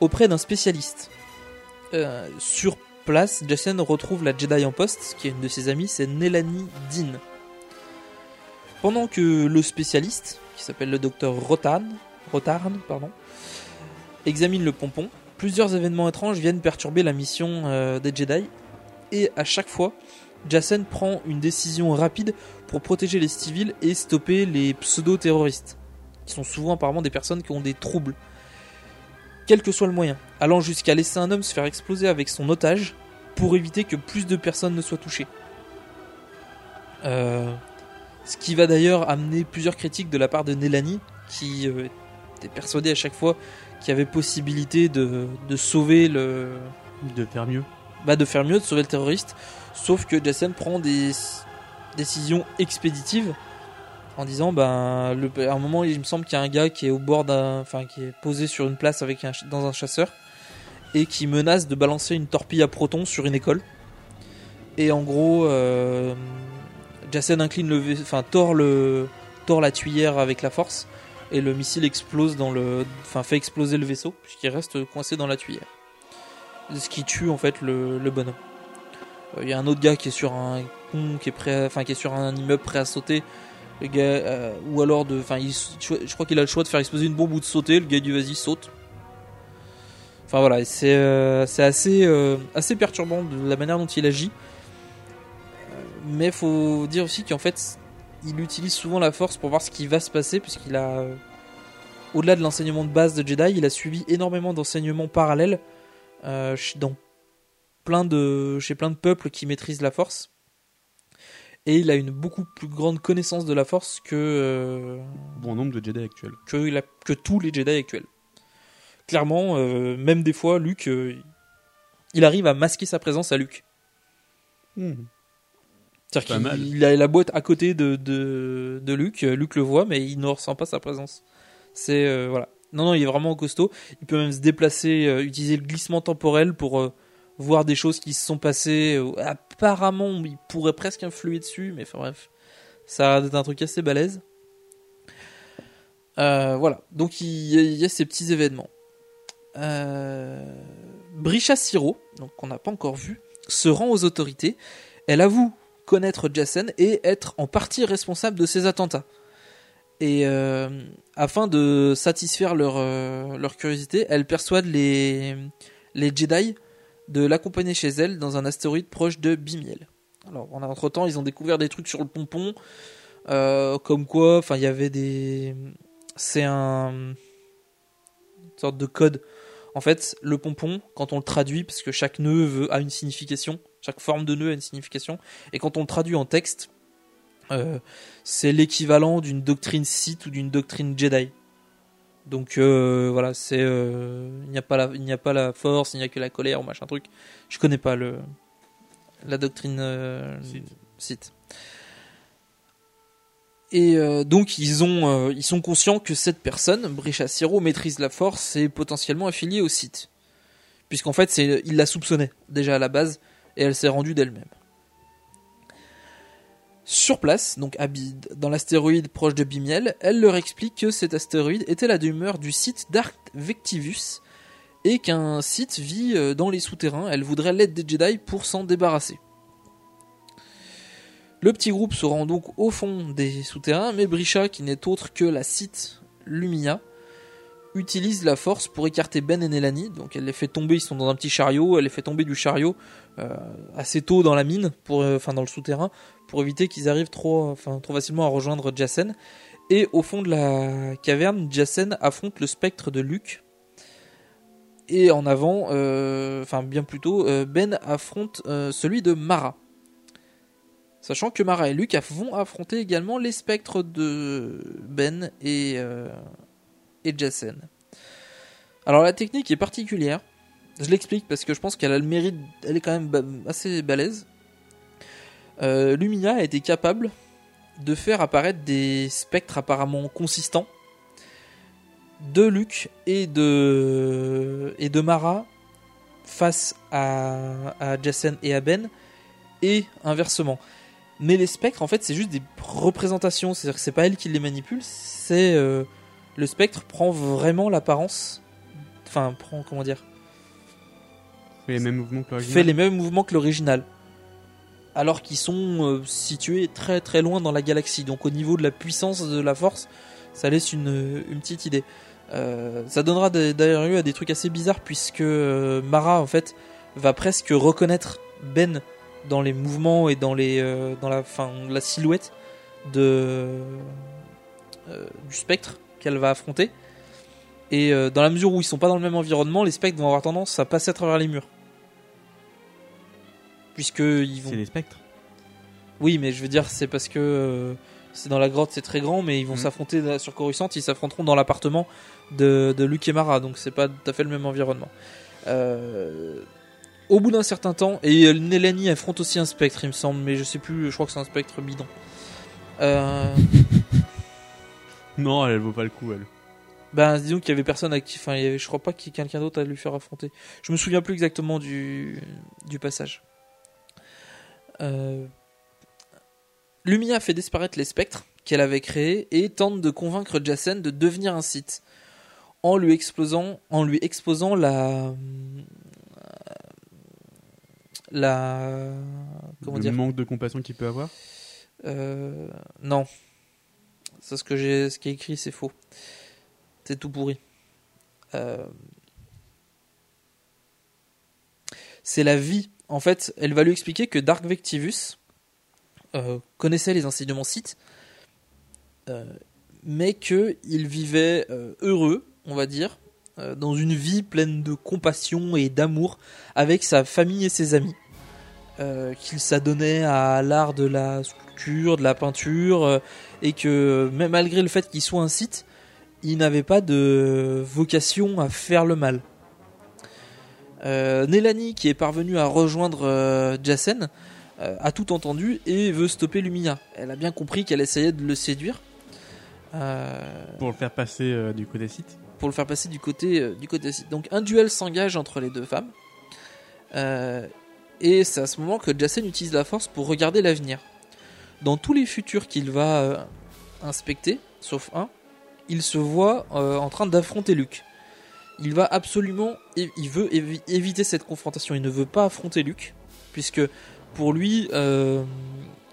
auprès d'un spécialiste. Euh, sur place, Jacen retrouve la Jedi en poste, qui est une de ses amies, c'est Nelani Dean. Pendant que le spécialiste, qui s'appelle le docteur Rotan, Rotarn, pardon, examine le pompon, plusieurs événements étranges viennent perturber la mission euh, des Jedi, et à chaque fois, Jacen prend une décision rapide pour protéger les civils et stopper les pseudo-terroristes, qui sont souvent apparemment des personnes qui ont des troubles, quel que soit le moyen, allant jusqu'à laisser un homme se faire exploser avec son otage pour éviter que plus de personnes ne soient touchées. Euh, ce qui va d'ailleurs amener plusieurs critiques de la part de Nelani, qui euh, était persuadée à chaque fois qu'il y avait possibilité de, de sauver le. De faire mieux. Bah, de faire mieux, de sauver le terroriste. Sauf que Jason prend des décisions expéditives en disant ben le, à un moment il me semble qu'il y a un gars qui est au bord d'un enfin qui est posé sur une place avec un, dans un chasseur et qui menace de balancer une torpille à proton sur une école. Et en gros euh, Jason incline le enfin tord le tord la tuyère avec la force et le missile explose dans le enfin fait exploser le vaisseau puisqu'il reste coincé dans la tuyère. Ce qui tue en fait le, le bonhomme. Euh, il y a un autre gars qui est sur un qui est prêt enfin qui est sur un immeuble prêt à sauter. Le gars euh, ou alors de enfin je crois qu'il a le choix de faire exploser une bombe ou de sauter. Le gars dit vas-y saute. Enfin voilà c'est euh, assez euh, assez perturbant de la manière dont il agit. Euh, mais faut dire aussi qu'en fait il utilise souvent la force pour voir ce qui va se passer puisqu'il a au-delà de l'enseignement de base de Jedi, il a suivi énormément d'enseignements parallèles dans plein de, chez plein de peuples qui maîtrisent la Force. Et il a une beaucoup plus grande connaissance de la Force que euh, Bon nombre de Jedi actuels. que, la- que tous les Jedi actuels. Clairement, euh, même des fois, Luke, euh, il arrive à masquer sa présence à Luke. C'est-à-dire Pas qu'il il a la boîte à côté de, de, de Luke, Luke le voit, mais il ne ressent pas sa présence. C'est voilà. Non, non, il est vraiment costaud. Il peut même se déplacer, utiliser le glissement temporel pour voir des choses qui se sont passées. Euh, apparemment, il pourrait presque influer dessus, mais enfin bref, ça a un truc assez balèze. Euh, voilà, donc il y, a, ces petits événements. Euh, Brisha Siro, qu'on n'a pas encore vu, se rend aux autorités. Elle avoue connaître Jassen et être en partie responsable de ces attentats. Et euh, afin de satisfaire leur, euh, leur curiosité, elle persuade les Jedi de l'accompagner chez elle dans un astéroïde proche de Bimiel. Alors, entre temps, ils ont découvert des trucs sur le pompon, euh, comme quoi, enfin, il y avait des. C'est un. Une sorte de code. En fait, le pompon, quand on le traduit, parce que chaque nœud a une signification, chaque forme de nœud a une signification, et quand on le traduit en texte, euh, c'est l'équivalent d'une doctrine Sith ou d'une doctrine Jedi. Donc euh, voilà, c'est euh, il n'y a pas la il n'y a pas la force, il n'y a que la colère ou machin truc. Je connais pas le la doctrine euh, Sith. Et donc ils ont ils sont conscients que cette personne, Brisha Siro, maîtrise la force et est potentiellement affiliée au Sith. Puisqu'en fait, c'est il la soupçonnait déjà à la base et elle s'est rendue d'elle-même. Sur place, donc à dans l'astéroïde proche de Bimiel, elle leur explique que cet astéroïde était la demeure du site Dark Vectivus et qu'un site vit euh, dans les souterrains. Elle voudrait l'aide des Jedi pour s'en débarrasser. Le petit groupe se rend donc au fond des souterrains, mais Brisha, qui n'est autre que la site Lumia, utilise la force pour écarter Ben et Nelani. Donc elle les fait tomber, ils sont dans un petit chariot, elle les fait tomber du chariot assez tôt dans la mine, euh, enfin dans le souterrain, pour éviter qu'ils arrivent trop, facilement à rejoindre Jassen. Et au fond de la caverne, Jassen affronte le spectre de Luke. Et en avant, euh, enfin bien plus tôt, euh, Ben affronte euh, celui de Mara. Sachant que Mara et Luke vont affronter également les spectres de Ben et, euh, et Jassen. Alors la technique est particulière. Je l'explique parce que je pense qu'elle a le mérite, elle est quand même assez balèze. Euh, Lumina a été capable de faire apparaître des spectres apparemment consistants de Luke et de, Mara face à, Jassen et à Ben et inversement. Mais les spectres, en fait, c'est juste des représentations. C'est-à-dire que c'est pas elle qui les manipule, c'est euh, le spectre prend vraiment l'apparence. Enfin, prend comment dire Fait les mêmes mouvements que l'original. fait les mêmes mouvements que l'original. Alors qu'ils sont euh, situés très très loin dans la galaxie. Donc au niveau de la puissance de la force, ça laisse une, une petite idée. Euh, ça donnera d'ailleurs lieu à des trucs assez bizarres puisque euh, Mara en fait va presque reconnaître Ben dans les mouvements et dans les dans la fin la silhouette de du spectre qu'elle va affronter. Et dans la mesure où ils sont pas dans le même environnement, les spectres vont avoir tendance à passer à travers les murs. Puisque ils vont. C'est des spectres. Oui, mais je veux dire, c'est parce que euh, c'est dans la grotte, c'est très grand, mais ils vont Mhm. s'affronter sur Coruscant, ils s'affronteront dans l'appartement de, de Luke et Mara, donc c'est pas tout à fait le même environnement. Euh, au bout d'un certain temps, et Nelani affronte aussi un spectre, il me semble, mais je sais plus, je crois que c'est un spectre bidon. Euh, Non, elle vaut pas le coup, elle. ben, disons qu'il y avait personne qui, enfin, il y avait, je crois pas qu'il y ait quelqu'un d'autre à lui faire affronter. Je me souviens plus exactement du, du passage. Euh, Lumia fait disparaître les spectres qu'elle avait créés et tente de convaincre Jassen de devenir un site en lui exposant, en lui exposant la, la, comment le dire, manque de compassion qu'il peut avoir? euh, non. C'est ce que j'ai, ce qui est écrit, c'est faux. C'est tout pourri. Euh, C'est la vie. En fait, elle va lui expliquer que Dark Vectivus euh, connaissait les enseignements Sith, euh, mais qu'il vivait euh, heureux, on va dire, dans une vie pleine de compassion et d'amour avec sa famille et ses amis. Qu'il s'adonnait à l'art de la sculpture, de la peinture, et que malgré le fait qu'il soit un site, il n'avait pas de vocation à faire le mal. Euh, qui est parvenue à rejoindre euh, Jacen, euh, a tout entendu et veut stopper Lumia. Elle a bien compris qu'elle essayait de le séduire. Euh, Pour le faire passer euh, du côté site. pour le faire passer du côté du côté site. Donc un duel s'engage entre les deux femmes. Et c'est à ce moment que Jacen utilise la force pour regarder l'avenir. Dans tous les futurs qu'il va inspecter, sauf un, il se voit en train d'affronter Luke. Il va absolument, il veut évi- éviter cette confrontation. Il ne veut pas affronter Luke, puisque pour lui, euh,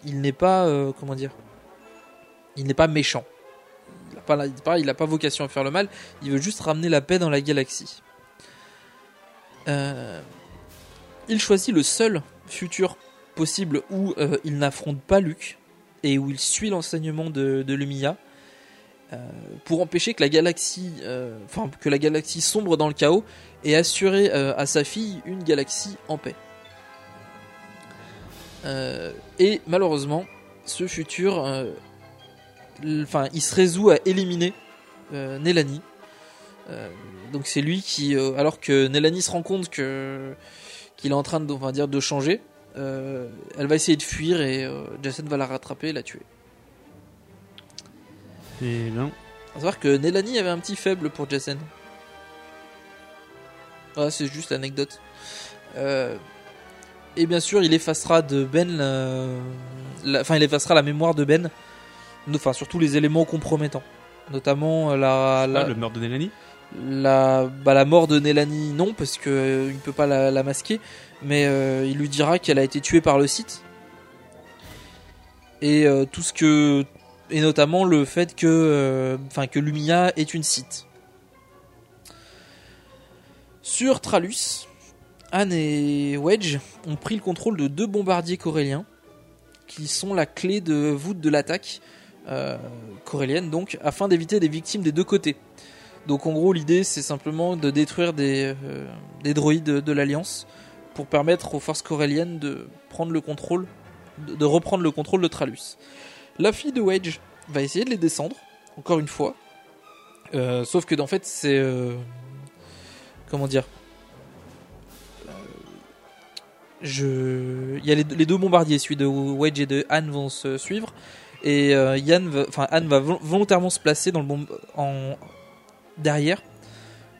il n'est pas, euh, comment dire, il n'est pas méchant. Il n'a pas, vocation à faire le mal. Il veut juste ramener la paix dans la galaxie. Euh, il choisit le seul futur possible où il n'affronte pas Luke et où il suit l'enseignement de, de pour empêcher que la galaxie, euh, enfin que la galaxie sombre dans le chaos et assurer euh, à sa fille une galaxie en paix. Euh, et malheureusement, ce futur, euh, enfin, il se résout à éliminer euh. Euh, donc c'est lui qui, euh, alors que Nélanie se rend compte qu'il est en train de, on va dire, de changer, euh, elle va essayer de fuir et euh, Jason va la rattraper et la tuer. Et non. Faut savoir que Nélanie avait un petit faible pour Jason. Voilà, c'est juste l'anecdote. Euh, et bien sûr, il effacera de Ben, la- la- enfin, il effacera la mémoire de Ben, enfin, surtout les éléments compromettants, notamment la, la, Ah, le meurtre de Nélanie? La, bah, la mort de Nélanie, non, parce que euh, il ne peut pas la, la masquer, mais euh, il lui dira qu'elle a été tuée par le site. Et euh, tout ce que. Et notamment le fait que. euh, que Lumia est une site. Sur Tralus, Anne et Wedge ont pris le contrôle de deux bombardiers coréliens, qui sont la clé de voûte de l'attaque euh, corélienne, donc, afin d'éviter des victimes des deux côtés. Donc en gros l'idée c'est simplement de détruire des, euh, des droïdes de, l'Alliance pour permettre aux forces coréliennes de prendre le contrôle, de reprendre le contrôle de Tralus. La fille de Wedge va essayer de les descendre, encore une fois. Euh, sauf que en fait c'est... euh, comment dire Euh, je... Il y a les, deux- bombardiers, celui de Wedge et de Anne vont se suivre. Et enfin Anne va vol- volontairement se placer en, derrière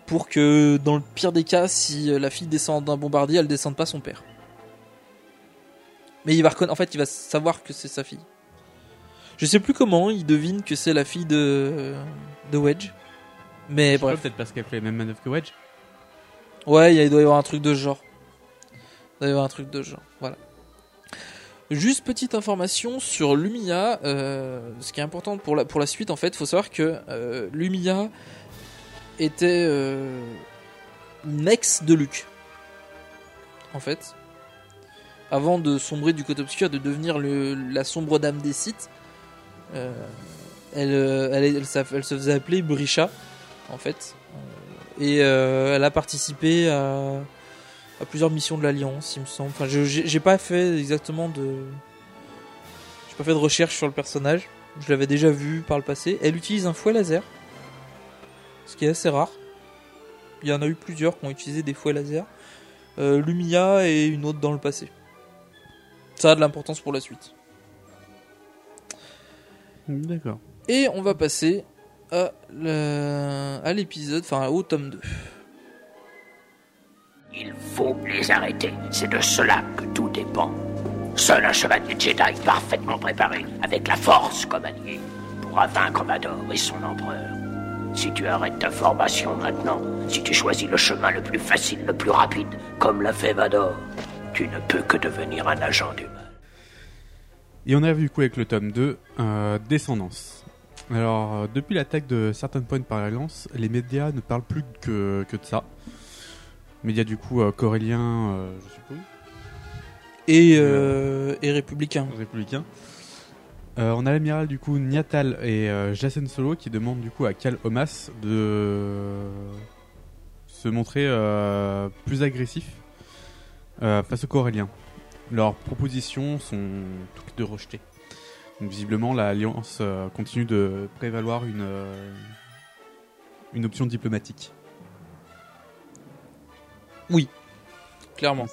pour que dans le pire des cas si la fille descend d'un bombardier elle descende pas son père mais il va en fait il va savoir que c'est sa fille je sais plus comment il devine que c'est la fille de de Wedge mais bref Peut-être parce qu'elle fait les mêmes manœuvres que Wedge. Ouais, il doit y avoir un truc de ce genre. Il doit y avoir un truc de ce genre. Voilà. Juste petite information sur Lumia. euh, ce qui est important pour la, pour la suite, en fait, faut savoir que euh, Lumia était euh, une ex de Luke. En fait. Avant de sombrer du côté obscur, de devenir le, la sombre dame des sites, euh, elle, euh, elle, se faisait appeler Brisha, en fait. Et euh, elle a participé à, plusieurs missions de l'Alliance, il me semble. Enfin, j'ai pas fait exactement de. J'ai pas fait de recherche sur le personnage. Je l'avais déjà vu par le passé. Elle utilise un fouet laser. Ce qui est assez rare. Il y en a eu plusieurs qui ont utilisé des fouets laser. Lumia et une autre dans le passé. Ça a de l'importance pour la suite. D'accord. Et on va passer à l'épisode, enfin au tome 2. Il faut les arrêter. C'est de cela que tout dépend. Seul un chevalier Jedi parfaitement préparé, avec la force comme allié, pourra vaincre Vador et son empereur. Si tu arrêtes ta formation maintenant, si tu choisis le chemin le plus facile, le plus rapide, comme l'a fait Vador, tu ne peux que devenir un agent du mal. Et on a vu quoi avec le tome 2 euh, Descendance. Alors, euh, depuis l'attaque de certaines points par l'Alliance, les médias ne parlent plus que, que de ça. Médias du coup euh, coréliens, euh, je suppose. Et, euh, et républicain. Républicains. Euh, on a l'amiral du coup Niatal et Jacen Solo qui demandent du coup à Cal Omas de se montrer plus agressif face aux Coréliens. Leurs propositions sont toutes de rejetées. Donc visiblement l'alliance euh, continue de prévaloir une euh, une option diplomatique. Oui, clairement.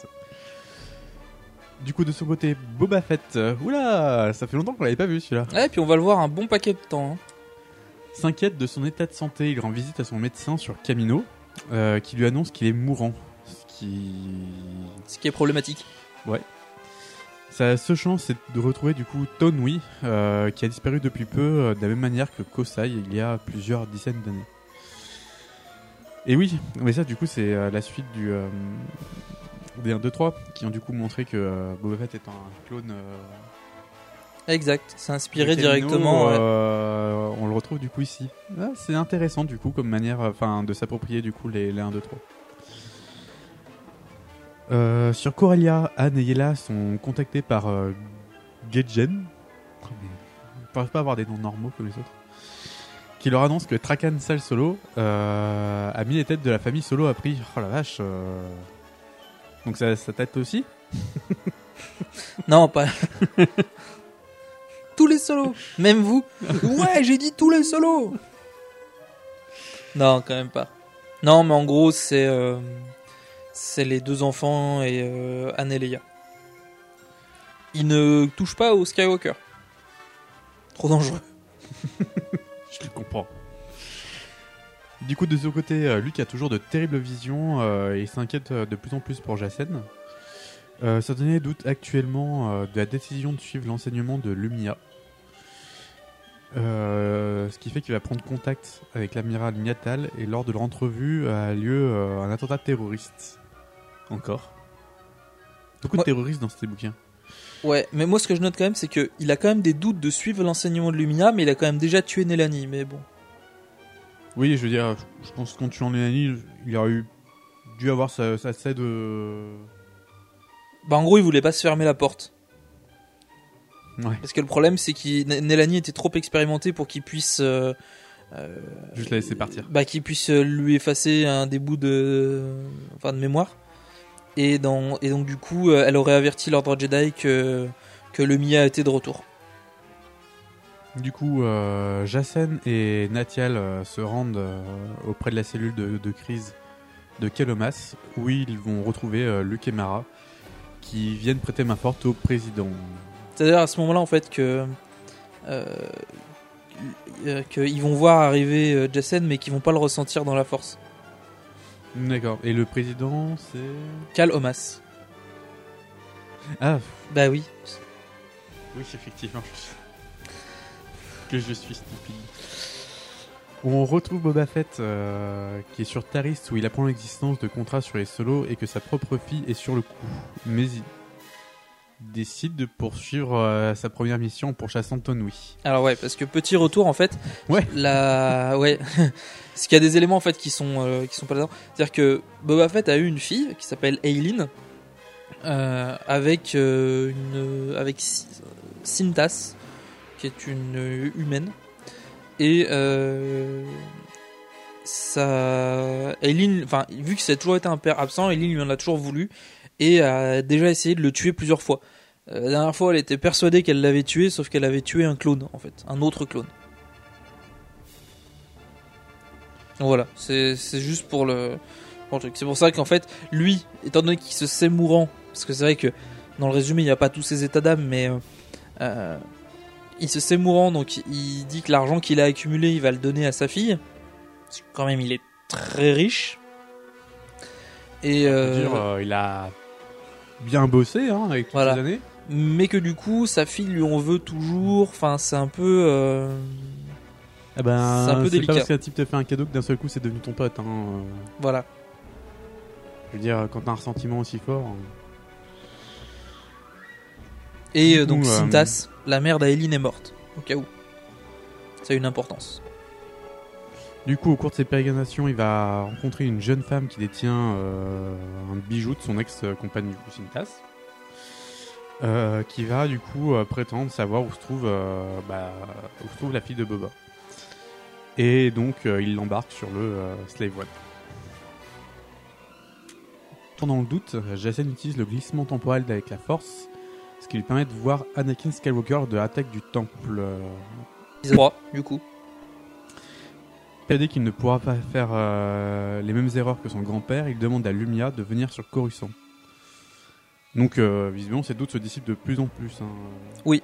Du coup de son côté Boba Fett, euh, oula, ça fait longtemps qu'on l'avait pas vu celui-là. Ouais, puis on va le voir un bon paquet de temps. hein. s'inquiète de son état de santé. Il rend visite à son médecin sur Camino, euh, qui lui annonce qu'il est mourant. Ce qui. Ce qui est problématique. Ouais. Sa seule chance, c'est de retrouver du coup Tonwi, euh, qui a disparu depuis peu, euh, de la même manière que Kosai, il y a plusieurs dizaines d'années. Et oui, mais ça, du coup, c'est euh, la suite du. Euh, des 1, 2, 3, qui ont du coup montré que euh, Boba Fett est un clone. euh, Exact, c'est inspiré directement. ouais. On le retrouve du coup ici. Ah, c'est intéressant du coup comme manière enfin, de s'approprier du coup les, les 1, 2, 3. Euh, sur Corellia, Anne et Yela sont contactés par euh, mais Ils ne pas avoir des noms normaux comme les autres. Qui leur annonce que Trakan Sal Solo euh, a mis les têtes de la famille Solo a pris. Oh la vache. euh. Donc ça, sa tête aussi? Non, pas. tous les solos, même vous. Ouais, j'ai dit tous les solos. Non, quand même pas. Non, mais en gros, c'est euh, c'est les deux enfants et euh, Anne Leia. Ils ne touchent pas au Skywalker. Trop dangereux. Je le comprends. Du coup, de ce côté, euh, Luke a toujours de terribles visions euh, et il s'inquiète euh, de plus en plus pour Jacen. Euh, donnée doute actuellement de la décision de suivre l'enseignement de Lumia. Ce qui fait qu'il va prendre contact avec l'amiral Niatal et lors de leur entrevue a lieu un attentat terroriste. Encore. Beaucoup de Ouais. terroristes dans ces bouquins. Ouais, mais moi, ce que je note quand même, c'est que il a quand même des doutes de suivre l'enseignement de Lumina, mais il a quand même déjà tué Nelani. Mais bon. Oui, je veux dire, je pense qu'en tuant Lenani, il aurait eu dû avoir sa, sa assez de. Bah, en gros, il voulait pas se fermer la porte. Ouais. Parce que le problème, c'est que Nelani était trop expérimenté pour qu'il puisse. euh, euh, Juste la laisser partir. Bah, qu'il puisse euh, lui effacer un des bouts de. Enfin, de mémoire. Et, dans, et donc, du coup, euh, elle aurait averti l'ordre Jedi que, que le Mia était de retour. Du coup, euh, Jacen et Natial euh, se rendent euh, auprès de la cellule de, de crise de Kelomas, où ils vont retrouver Luke et Mara, qui viennent prêter main forte au président. C'est-à-dire à ce moment-là, en fait, que. Qu'ils vont voir arriver Jacen, mais qu'ils vont pas le ressentir dans la force. D'accord. Et le président, c'est. Cal Omas. Ah, Bah oui. oui, effectivement. Que je suis stupide. On retrouve Boba Fett euh, qui est sur Taris où il apprend l'existence de contrats sur les solos et que sa propre fille est sur le coup. Mais il décide de poursuivre euh, sa première mission pour chassant Tonwi. Alors ouais, parce que petit retour en fait. Ouais. La ouais. Parce qu'il y a des éléments en fait qui sont euh, qui sont pas là. C'est-à-dire que Boba Fett a eu une fille qui s'appelle Aileen euh, avec euh, une avec Si- Sintas qui est une humaine et ça enfin vu que ça a toujours été un père absent, Aileen lui en a toujours voulu et a déjà essayé de le tuer plusieurs fois. La dernière fois, elle était persuadée qu'elle l'avait tué, sauf qu'elle avait tué un clone, en fait, un autre clone. Voilà, c'est juste pour le, pour le truc. C'est pour ça qu'en fait, lui, étant donné qu'il se sait mourant, parce que c'est vrai que dans le résumé, il n'y a pas tous ses états d'âme, mais euh, euh, il se sait mourant, donc il dit que l'argent qu'il a accumulé, il va le donner à sa fille. Parce que quand même, il est très riche. Et euh, dire, euh, il a bien bossé hein, avec toutes Voilà. ces années. mais que du coup sa fille lui en veut toujours enfin c'est un peu Eh ben, C'est un peu pas délicat. parce qu'un type te fait un cadeau que d'un seul coup c'est devenu ton pote. Hein. euh. voilà Je veux dire, quand t'as un ressentiment aussi fort. hein. et euh, donc coup, euh, Sintas la mère d'Aileen est morte au cas où ça a une importance Du coup, au cours de ses pérégrinations, il va rencontrer une jeune femme qui détient euh, un bijou de son ex-compagne du coup, Sintas. euh, qui va du coup euh, prétendre savoir où se trouve, euh, bah, où se trouve la fille de Boba. Et donc euh, il l'embarque sur le euh, Slave One. Pendant le doute, Jacen utilise le glissement temporel avec la Force, ce qui lui permet de voir Anakin Skywalker de l'attaque du Temple. euh, 3, du coup. Persuadé qu'il ne pourra pas faire euh, les mêmes erreurs que son grand-père, il demande à Lumia de venir sur Coruscant. Donc, euh, visiblement, ses doutes se dissipent de plus en plus. hein. Oui.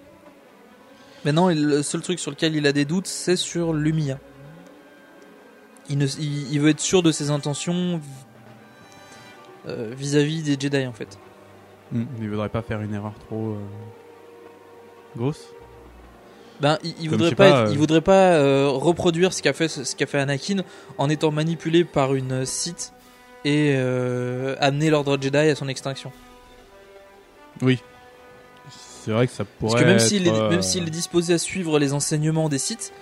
Maintenant, le seul truc sur lequel il a des doutes, c'est sur Lumia. Il, ne, il, il veut être sûr de ses intentions euh, vis-à-vis des Jedi, en fait. Hmm, il voudrait pas faire une erreur trop euh, grosse. Ben, il, il Comme, voudrait pas, pas, être- euh, il voudrait pas euh, reproduire ce qu'a fait ce qu'a fait Anakin en étant manipulé par une Sith et euh, amener l'ordre Jedi à son extinction. Oui. C'est vrai que ça pourrait. Parce que même s'il est, euh, disposé à suivre les enseignements des Sith,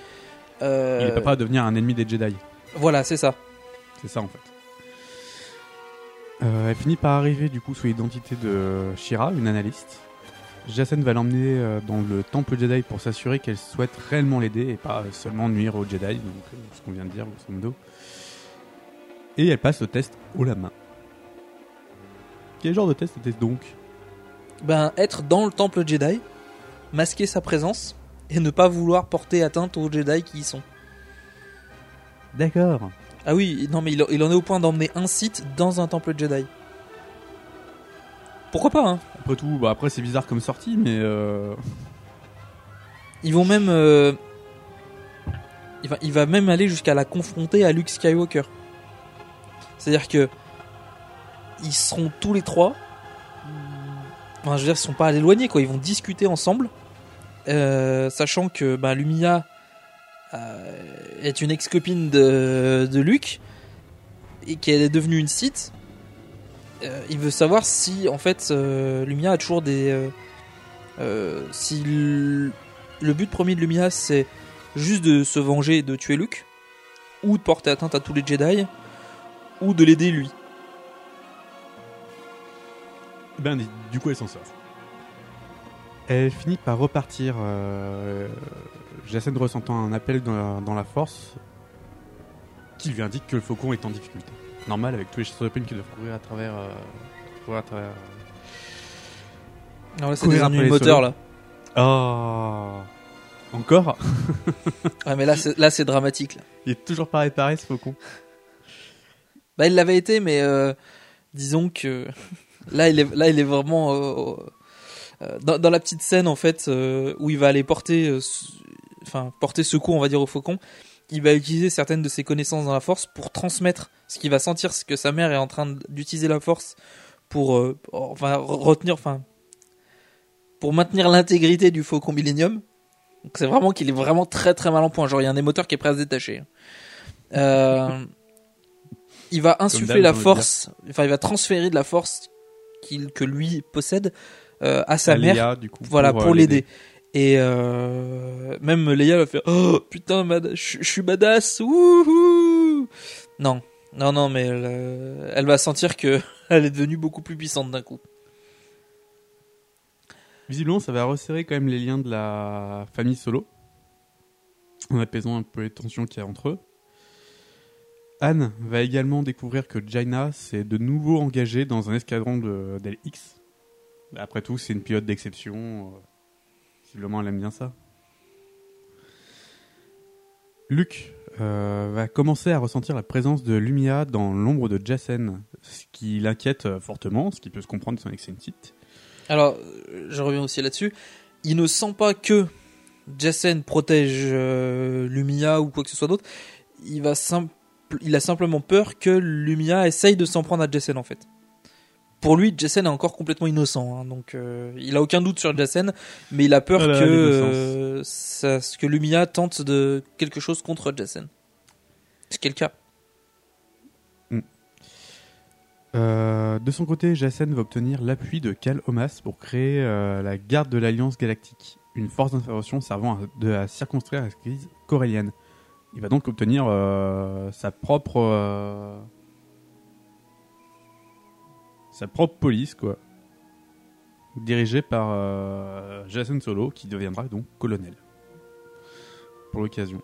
euh, il est pas prêt à devenir un ennemi des Jedi. Voilà, c'est ça. C'est ça en fait. Euh, elle finit par arriver du coup sous l'identité de Shira, une analyste. Jacen va l'emmener euh, dans le temple Jedi pour s'assurer qu'elle souhaite réellement l'aider et pas seulement nuire aux Jedi, donc euh, ce qu'on vient de dire grosso modo. Et elle passe le test haut la main. Quel genre de test était-ce donc? Ben, être dans le temple Jedi, masquer sa présence et ne pas vouloir porter atteinte aux Jedi qui y sont. D'accord. Ah oui, non mais il, il en est au point d'emmener un site dans un temple Jedi. Pourquoi pas, hein Après tout, bah après c'est bizarre comme sortie, mais euh... Ils vont même... euh, Il, va, il va même aller jusqu'à la confronter à Luke Skywalker. C'est-à-dire que... Ils seront tous les trois... Enfin, je veux dire, ils sont pas à l'éloigner, quoi. Ils vont discuter ensemble. euh, sachant que bah, Lumia est une ex-copine de, de Luke et qu'elle est devenue une Sith. Euh, il veut savoir si en fait euh, Lumia a toujours des euh, euh, si le, le but premier de Lumia c'est juste de se venger et de tuer Luke ou de porter atteinte à tous les Jedi ou de l'aider lui. Ben, du coup, elle s'en sort. Elle finit par repartir. Euh, Jacen ressentant un appel dans la, dans la force qui lui indique que le faucon est en difficulté. Normal avec tous les chasseurs de primes qui doivent courir à travers. euh, courir à travers. Alors là, c'est solos. là. Oh Encore? Ouais, mais là c'est là c'est dramatique. Là. Il est toujours pas réparé ce faucon. Bah il l'avait été, mais euh, disons que là il est là il est vraiment euh, dans, dans la petite scène en fait euh, où il va aller porter, euh, enfin porter secours on va dire au faucon. Il va utiliser certaines de ses connaissances dans la force pour transmettre ce qu'il va sentir, ce que sa mère est en train d'utiliser la force pour, euh, enfin re- retenir, enfin pour maintenir l'intégrité du faucon Millennium. Donc c'est vraiment qu'il est vraiment très très mal en point. Genre il y a un émoteur qui est prêt à se détacher. Euh, il va insuffler la force, enfin il va transférer de la force qu'il que lui possède euh, à sa À mère, du coup, voilà pour, pour, euh, l'aider. Et euh, même Leia va faire oh putain je suis badass wouhou non non non mais elle, elle va sentir que elle est devenue beaucoup plus puissante d'un coup. Visiblement, ça va resserrer quand même les liens de la famille Solo, en apaisant un peu les tensions qu'il y a entre eux. Anne va également découvrir que Jaina s'est de nouveau engagée dans un escadron de d'LX. Après tout, c'est une pilote d'exception. euh, Visiblement, elle aime bien ça. Luke euh, va commencer à ressentir la présence de Lumia dans l'ombre de Jacen, ce qui l'inquiète euh, fortement, ce qui peut se comprendre étant que c'est. Alors je reviens aussi là-dessus. Il ne sent pas que Jacen protège Lumia ou quoi que ce soit d'autre. Il va il a simplement peur que Lumia essaye de s'en prendre à Jacen en fait. Pour lui, Jacen est encore complètement innocent, hein, donc euh, il a aucun doute sur Jacen, mais il a peur Ah que euh, ça- que Lumia tente de quelque chose contre Jacen. Ce qui est le cas. Euh, de son côté, Jacen va obtenir l'appui de Cal Omas pour créer euh, la garde de l'Alliance Galactique, une force d'intervention servant à, de, à circonscrire la crise corélienne. Il va donc obtenir euh, sa propre euh, sa propre police, quoi. dirigé par euh, Jason Solo, qui deviendra donc colonel. Pour l'occasion.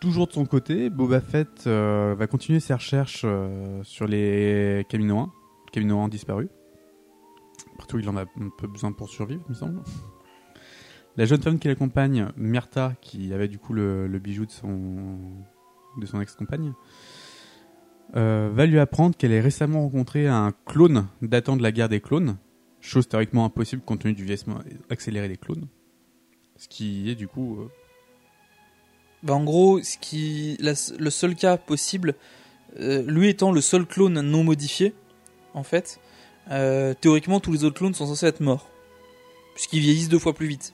Toujours de son côté, Boba Fett euh, va continuer ses recherches euh, sur les Caminoans, Caminoans disparus. Partout il en a un peu besoin pour survivre, il me semble. La jeune femme qui l'accompagne, Myrta, qui avait du coup le, bijou de son ex-compagne, euh, va lui apprendre qu'elle a récemment rencontré un clone datant de la guerre des clones, chose théoriquement impossible compte tenu du vieillissement accéléré des clones. Ce qui est du coup. euh, Bah, en gros, ce qui, la- le seul cas possible, euh, lui étant le seul clone non modifié, en fait, théoriquement tous les autres clones sont censés être morts. Puisqu'ils vieillissent deux fois plus vite.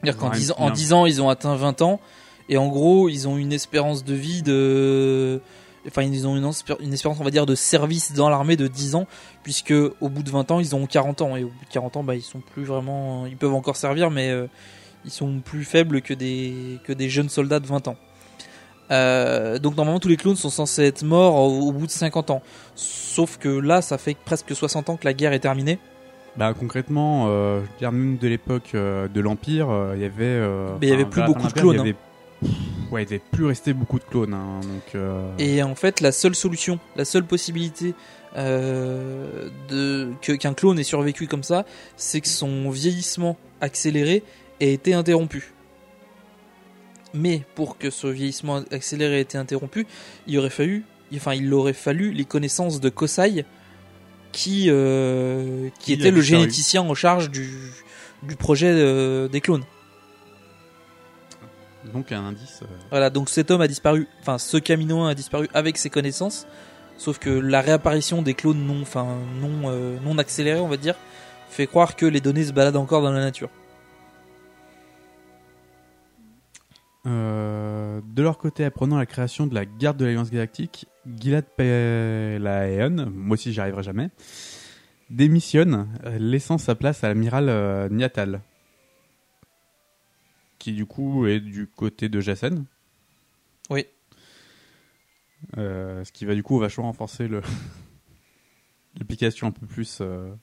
C'est-à-dire qu'en Ouais, 10 ans, en bien. 10 ans, ils ont atteint 20 ans, et en gros, ils ont une espérance de vie de. Enfin, ils ont une, espé- une espérance, on va dire, de service dans l'armée de 10 ans, puisque au bout de 20 ans, ils ont 40 ans, et au bout de 40 ans, bah, ils sont plus vraiment. Ils peuvent encore servir, mais euh, ils sont plus faibles que des, que des jeunes soldats de 20 ans. Euh, donc normalement tous les clones sont censés être morts au, au bout de 50 ans. Sauf que là ça fait presque 60 ans que la guerre est terminée. Bah concrètement, euh, je veux dire même de l'époque euh, de l'Empire, il y avait. Mais il y avait plus beaucoup de clones, Il y avait, Pff, ouais, il devait plus rester beaucoup de clones. hein, donc, euh, Et en fait la seule solution, la seule possibilité euh, de que- qu'un clone ait survécu comme ça, c'est que son vieillissement accéléré ait été interrompu. Mais pour que ce vieillissement accéléré ait été interrompu, il aurait fallu, enfin il aurait fallu les connaissances de Kosai, qui euh, qui Qui a était le généticien en charge du du projet des clones. Donc un indice. euh, Voilà, donc cet homme a disparu, enfin ce Caminoen a disparu avec ses connaissances, sauf que la réapparition des clones non, enfin non, euh, non accélérés, on va dire, fait croire que les données se baladent encore dans la nature. Euh, de leur côté, apprenant la création de la garde de l'Alliance Galactique, Gilad Pelaeon, moi aussi j'y arriverai jamais, démissionne, laissant sa place à l'amiral euh, Niatal, qui du coup est du côté de Jacen. Oui. Euh, ce qui va du coup vachement renforcer le l'application un peu plus euh,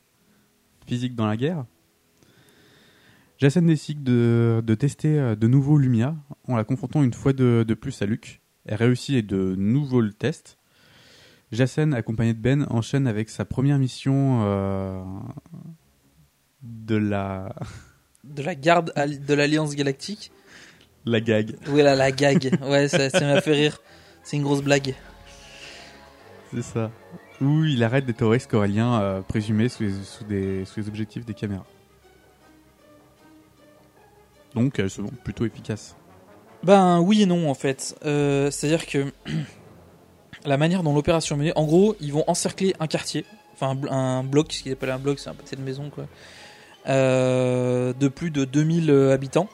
physique dans la guerre. Jacen décide de, de tester euh, de nouveaux Lumia en la confrontant une fois de, de plus à Luke. Elle réussit et de nouveaux le tests. Jacen, accompagné de Ben, enchaîne avec sa première mission euh, de la De la garde de l'Alliance Galactique. la gag. Oui, là, la gag. Ouais, ça, ça m'a fait rire. C'est une grosse blague. C'est ça. Où il arrête des terroristes coréliens euh, présumés sous les, sous, des, sous les objectifs des caméras. Donc elles sont plutôt efficaces. Ben oui et non en fait. Euh, C'est-à-dire que la manière dont l'opération est menée, en gros, ils vont encercler un quartier, enfin un, blo- un bloc, ce qu'ils appellent un bloc, c'est un pâté de maison quoi, euh, de plus de 2000 habitants.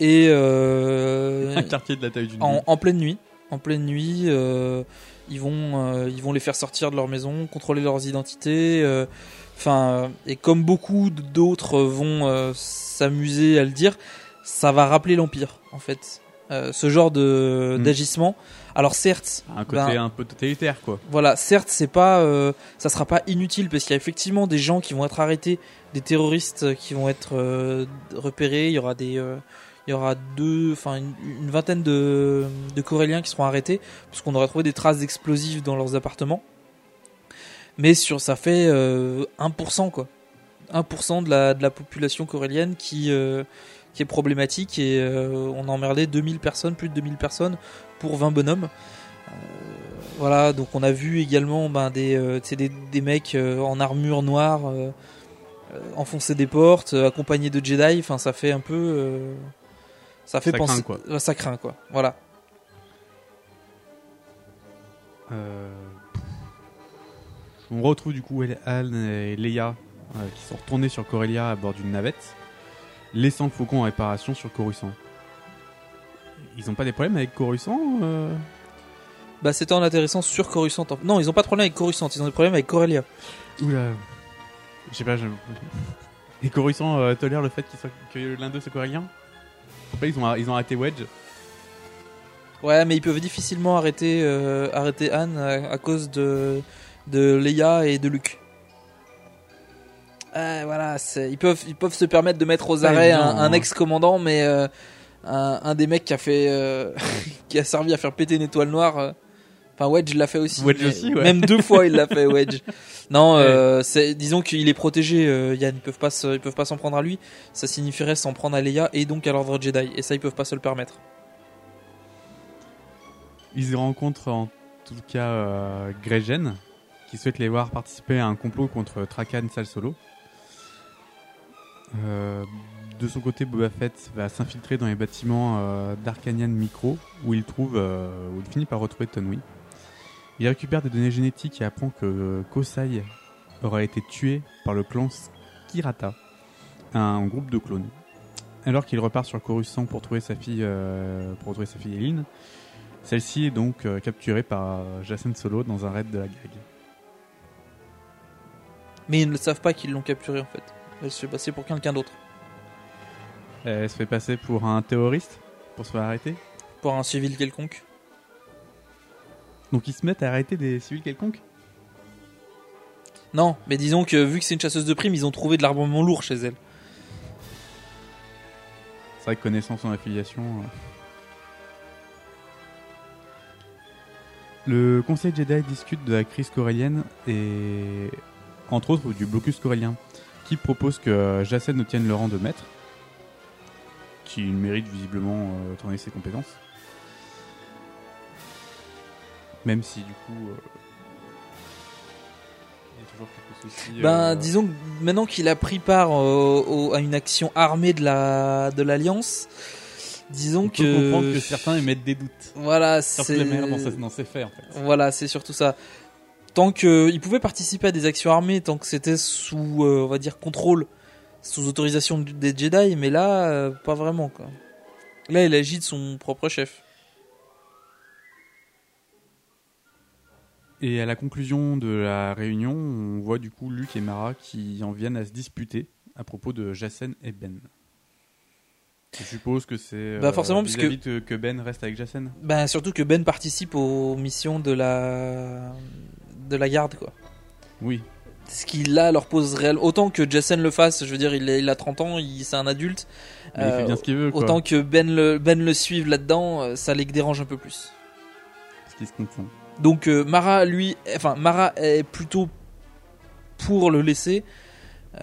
Et euh, Un quartier de la taille d'une en, ville. en pleine nuit, en pleine nuit, euh, ils vont euh, ils vont les faire sortir de leur maison, contrôler leurs identités. euh, Enfin, euh, et comme beaucoup d'autres vont euh, s'amuser à le dire, ça va rappeler l'empire en fait. Euh, ce genre de Mm. d'agissement. Alors certes, Un côté ben, un peu totalitaire quoi. voilà, certes, c'est pas, euh, ça sera pas inutile parce qu'il y a effectivement des gens qui vont être arrêtés, des terroristes qui vont être euh, repérés. Il y aura des, euh, il y aura deux, enfin une, une vingtaine de, de Coréliens qui seront arrêtés parce qu'on aurait trouvé des traces d'explosifs dans leurs appartements. Mais sur, ça fait euh, 1% quoi, 1% de la de la population corélienne qui qui est problématique et euh, on a emmerdé 2000 personnes, plus de 2000 personnes pour 20 bonhommes. Euh, voilà, donc on a vu également ben, des, euh, des, des mecs euh, en armure noire enfoncer des portes, accompagnés de Jedi. Enfin, ça fait un peu, ça fait Ça penser, craint, quoi. Ça craint quoi. Voilà. On retrouve du coup Anne et Leia euh, qui sont retournés sur Corellia à bord d'une navette, laissant le faucon en réparation sur Coruscant. Ils ont pas des problèmes avec Coruscant euh Bah, c'était en atterrissant sur Coruscant. Non, ils ont pas de problème avec Coruscant, ils ont des problèmes avec Corellia. Oula. Je sais pas, je... Et Coruscant euh, tolère le fait qu'il soit... que l'un d'eux soit corélien Après, ils ont, ils ont arrêté Wedge. Ouais, mais ils peuvent difficilement arrêter, euh, arrêter Anne à, à cause de, de Leia et de Luke. Euh, voilà, ils peuvent, ils peuvent se permettre de mettre aux arrêts un hein. ex-commandant, mais euh, un, un des mecs qui a fait, euh, qui a servi à faire péter une étoile noire. euh, Enfin, Wedge l'a fait aussi. Wedge aussi, ouais. Même deux fois, il l'a fait, Wedge. Non, Ouais. euh, c'est, disons qu'il est protégé. euh, Yann, ils peuvent pas, se- ils peuvent pas s'en prendre à lui. Ça signifierait s'en prendre à Leia et donc à l'ordre Jedi. Et ça, ils peuvent pas se le permettre. Ils rencontrent en tout cas euh, Gregen, qui souhaite les voir participer à un complot contre Trakan Sal Solo. Euh, de son côté, Boba Fett va s'infiltrer dans les bâtiments euh, d'Arcanian Micro, où il trouve, euh, où il finit par retrouver Tonwi. Il récupère des données génétiques et apprend que Kosai aura été tué par le clan Skirata, un groupe de clones. Alors qu'il repart sur Coruscant pour trouver sa fille, euh, pour retrouver sa fille Eline, celle-ci est donc euh, capturée par euh, Jacen Solo dans un raid de la GAG. Mais ils ne savent pas qu'ils l'ont capturé en fait. Elle se fait passer pour quelqu'un d'autre. Elle se fait passer pour un terroriste pour se faire arrêter. Pour un civil quelconque. Donc ils se mettent à arrêter des civils quelconques? Non, mais disons que vu que c'est une chasseuse de primes, ils ont trouvé de l'armement lourd chez elle. C'est vrai que connaissance en affiliation. euh. Le Conseil Jedi discute de la crise corélienne et entre autres du blocus corélien qui propose que Jacen obtienne le rang de maître qui mérite visiblement euh, donné ses compétences. Même si du coup euh, il y a toujours quelques soucis. Ben, euh, disons que maintenant qu'il a pris part euh, au- à une action armée de la de l'alliance, disons on peut que comprendre que certains émettent des doutes. Voilà, c'est la manière dont c'est fait en fait. Voilà, c'est surtout ça. Tant que il pouvait participer à des actions armées, tant que c'était sous, on va dire, contrôle, sous autorisation des Jedi, mais là, euh, pas vraiment quoi. Là, il agit de son propre chef. Et à la conclusion de la réunion, on voit du coup Luke et Mara qui en viennent à se disputer à propos de Jacen et Ben. Je suppose que c'est Bah, forcément, parce que- que Ben reste avec Jacen. Ben surtout que Ben participe aux missions de la de la garde quoi. Oui. Ce qui là leur pose réel autant que Jason le fasse, je veux dire il, est- il a 30 ans, il c'est un adulte. Il fait bien ce qu'il veut, quoi. Autant que Ben le Ben le suive là-dedans, euh, ça les dérange un peu plus. Ce qui se comprend. Donc euh, Mara, lui, enfin Mara est plutôt pour le laisser.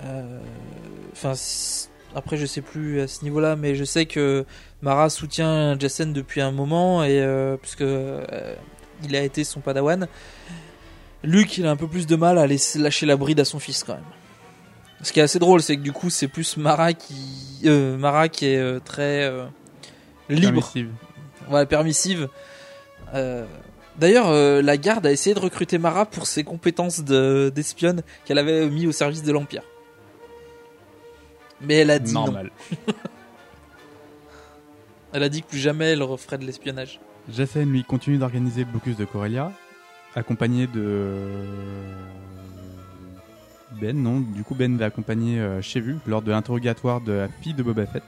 Euh, Enfin, après je sais plus à ce niveau-là, mais je sais que Mara soutient Jason depuis un moment et euh, puisque euh, il a été son padawan. Luke, il a un peu plus de mal à laisser lâcher la bride à son fils quand même. Ce qui est assez drôle, c'est que du coup, c'est plus Mara qui, euh, Mara qui est euh, très euh, libre, Permissive. ouais, permissive. Euh, D'ailleurs, euh, la garde a essayé de recruter Mara pour ses compétences de- d'espionne qu'elle avait mis au service de l'Empire. Mais elle a dit Normal. non. Elle a dit que plus jamais elle referait de l'espionnage. Jacen, lui, continue d'organiser le blocus de Corellia, accompagné de. Ben, non, du coup, Ben va accompagner euh, Shevu lors de l'interrogatoire de la fille de Boba Fett.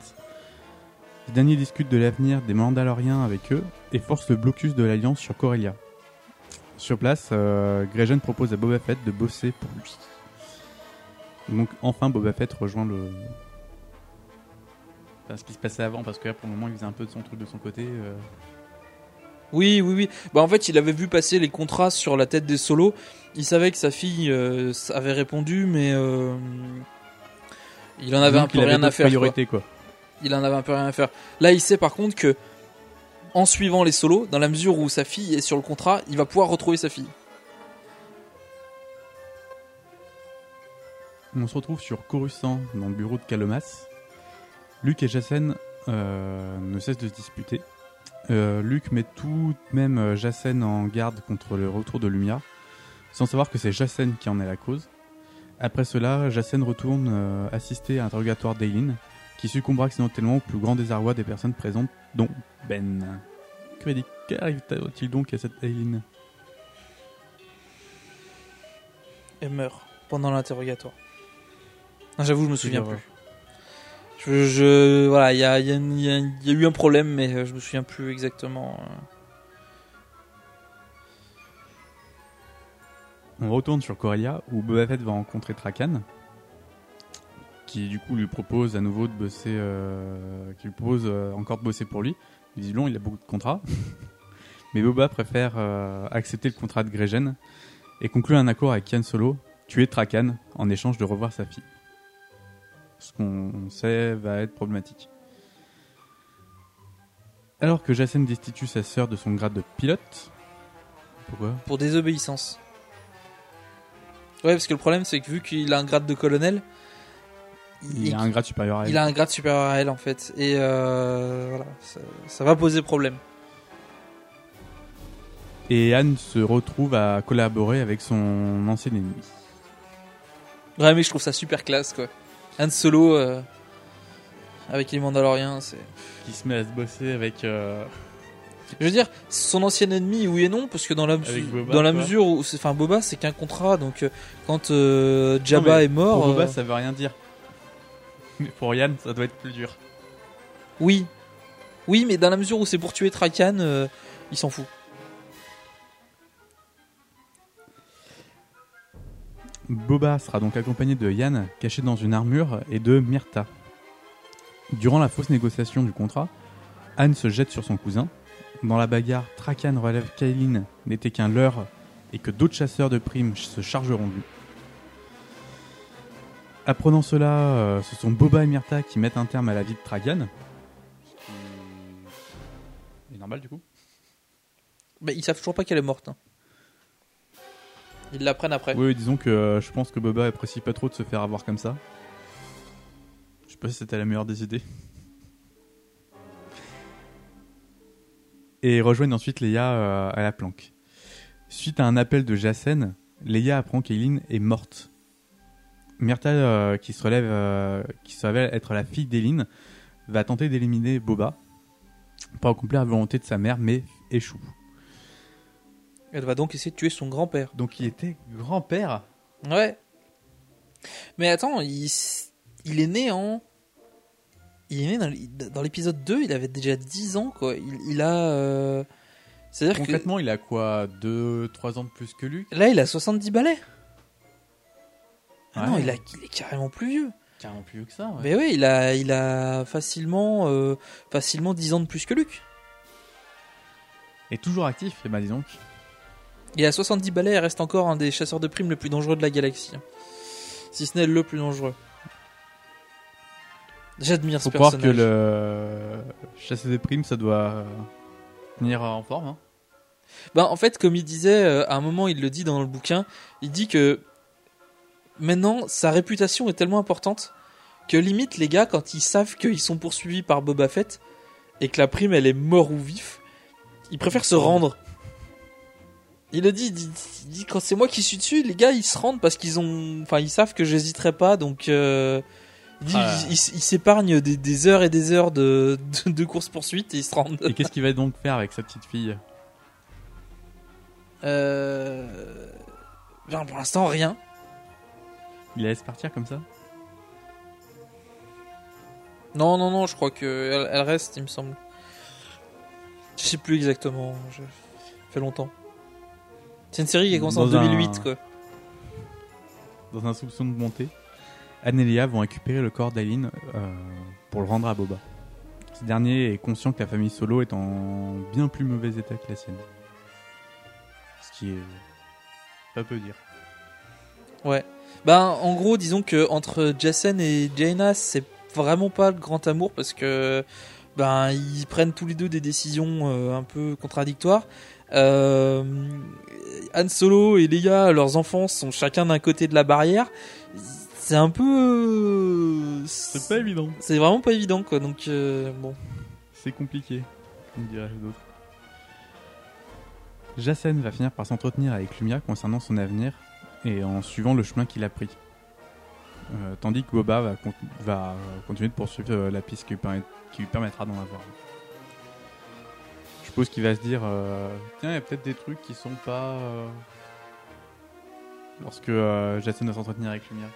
Les derniers discutent de l'avenir des Mandaloriens avec eux et forcent le blocus de l'Alliance sur Corellia. Sur place, euh, propose à Boba Fett de bosser pour lui. Donc, enfin, Boba Fett rejoint le. Enfin, ce qui se passait avant, parce que là, pour le moment, il faisait un peu de son truc de son côté. euh. Oui, oui, oui. Bah en fait, il avait vu passer les contrats sur la tête des solos. Il savait que sa fille euh, avait répondu, mais euh, il en avait Donc, un peu avait rien à faire. quoi. priorités, quoi. Il en avait un peu rien à faire. Là, il sait par contre que en suivant les solos, dans la mesure où sa fille est sur le contrat, il va pouvoir retrouver sa fille. On se retrouve sur Coruscant, dans le bureau de Calomas. Luke et Jacen euh, ne cessent de se disputer. Euh, Luke met tout de même euh, Jacen en garde contre le retour de Lumia, sans savoir que c'est Jacen qui en est la cause. Après cela, Jacen retourne euh, assister à l'interrogatoire d'Aileen, qui succombera accidentellement au plus grand désarroi des personnes présentes, dont Ben. Qu'arrive-t-il donc à cette Aileen Elle meurt pendant l'interrogatoire. J'avoue, je me souviens plus. Il y a, eu un problème, mais euh, je me souviens plus exactement. euh. On retourne sur Corellia où Boba Fett va rencontrer Trakan. qui du coup lui propose à nouveau de bosser, euh, qui lui propose euh, encore de bosser pour lui. Visiblement, il a beaucoup de contrats. Mais Boba préfère accepter le contrat de Gregen et conclut un accord avec Yann Solo, tuer Trakan en échange de revoir sa fille. Ce qu'on sait va être problématique. Alors que Jacen destitue sa sœur de son grade de pilote. Pourquoi? Pour désobéissance. Ouais, parce que le problème, c'est que vu qu'il a un grade de colonel, Il a un grade supérieur à elle. il a un grade supérieur à elle en fait. Et euh, voilà, ça, ça va poser problème. Et Anne se retrouve à collaborer avec son ancien ennemi. Ouais, mais je trouve ça super classe quoi. Han Solo euh, avec les Mandaloriens, c'est. Qui se met à se bosser avec. euh, Je veux dire, son ancien ennemi, oui et non, parce que dans la, Avec Boba, dans la quoi. mesure où, c'est- enfin, Boba, c'est qu'un contrat, donc euh, quand euh, Jabba Non, est mort, Pour Boba, ça veut rien dire. Mais pour Yann, ça doit être plus dur. oui, oui, mais dans la mesure où c'est pour tuer Trakan, il s'en fout. Boba sera donc accompagné de Yann, caché dans une armure, et de Myrta. Durant la fausse négociation du contrat, Anne se jette sur son cousin. Dans la bagarre, Trakan relève qu'Aileen n'était qu'un leurre et que d'autres chasseurs de primes se chargeront de lui. Apprenant cela, euh, ce sont Boba et Myrta qui mettent un terme à la vie de Trakan. Ce qui est normal du coup. Mais ils savent toujours pas qu'elle est morte. hein. Ils l'apprennent après. Oui, disons que euh, je pense que Boba apprécie pas trop de se faire avoir comme ça. Je sais pas si c'était la meilleure des idées. Et ils rejoignent ensuite Leia euh, à la planque. Suite à un appel de Jacen, Leia apprend qu'Eileen est morte. Myrta, euh, qui, se relève, qui se révèle être la fille d'Eileen, va tenter d'éliminer Boba pour accomplir la volonté de sa mère, mais échoue. Elle va donc essayer de tuer son grand-père. Donc il était grand-père Ouais. Mais attends, il, il est né en. Il est né dans l'épisode 2, il avait déjà 10 ans, quoi. Il, il a. euh, C'est-à-dire que. Concrètement, il a quoi 2-3 ans de plus que Luke Là, il a 70 balais. Ah non, il, a, il est carrément plus vieux. Carrément plus vieux que ça, ouais. Mais oui, il a, il a facilement, euh, facilement 10 ans de plus que Luc. Et toujours actif, et bah dis donc. Il a 70 balais et reste encore un des chasseurs de primes les plus dangereux de la galaxie. Si ce n'est le plus dangereux. J'admire ce Faut croire personnage. que le chasser des primes, ça doit euh, tenir en forme. Hein. Ben, en fait, comme il disait, euh, à un moment, il le dit dans le bouquin, il dit que maintenant, sa réputation est tellement importante que limite, les gars, quand ils savent qu'ils sont poursuivis par Boba Fett et que la prime, elle est mort ou vif, ils préfèrent se rendre. Il a dit, il dit, il dit, quand c'est moi qui suis dessus, les gars, ils se rendent parce qu'ils ont, enfin, ils savent que j'hésiterai pas, donc, euh, il dit, Ah. s'épargnent des, des heures et des heures de, de, de course poursuite et ils se rendent. Et qu'est-ce qu'il va donc faire avec sa petite fille? Euh... ben, pour l'instant, rien. Il la laisse partir comme ça? Non, non, non, je crois que elle, elle reste, il me semble. Je sais plus exactement. Je... Ça fait longtemps. C'est une série qui a commencé en Dans un- 2008, quoi. Dans un soupçon de bonté, Anne et Leia vont récupérer le corps d'Aileen euh, pour le rendre à Boba. Ce dernier est conscient que la famille Solo est en bien plus mauvais état que la sienne. Ce qui est pas peu dire. Ouais. Ben, en gros, disons que entre Jason et Jaina, c'est vraiment pas le grand amour parce que ben ils prennent tous les deux des décisions euh, un peu contradictoires. Euh, Han Solo et Leia, leurs enfants sont chacun d'un côté de la barrière. C'est un peu. C'est pas évident. C'est vraiment pas évident, quoi. Donc euh, bon. C'est compliqué, comme dirait d'autres. Jacen va finir par s'entretenir avec Lumia concernant son avenir et en suivant le chemin qu'il a pris. Euh, tandis que Boba va, con- va continuer de poursuivre euh, la piste qui lui, permet- qui lui permettra d'en avoir. Je suppose qu'il va se dire euh, tiens, il y a peut-être des trucs qui sont pas. euh, Lorsque euh, Jacen va s'entretenir avec Lumia.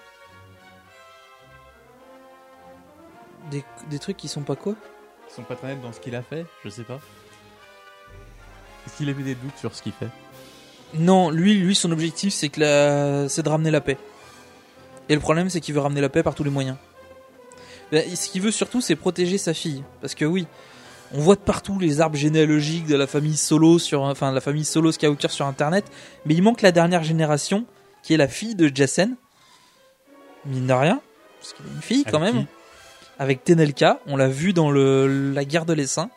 Des, des trucs qui sont pas quoi? Ils sont pas très nets dans ce qu'il a fait, je sais pas. Est-ce qu'il avait des doutes sur ce qu'il fait? Non, lui, lui, son objectif, c'est que la... c'est de ramener la paix. Et le problème, c'est qu'il veut ramener la paix par tous les moyens. Ben, ce qu'il veut surtout, c'est protéger sa fille. Parce que oui, on voit de partout les arbres généalogiques de la famille Solo sur, enfin, la famille Solo Skywalker sur Internet, mais il manque la dernière génération, qui est la fille de Jacen. Mine de rien, parce qu'il a une fille quand Avec même. Avec Tenelka, on l'a vu dans le, la guerre de l'essaim.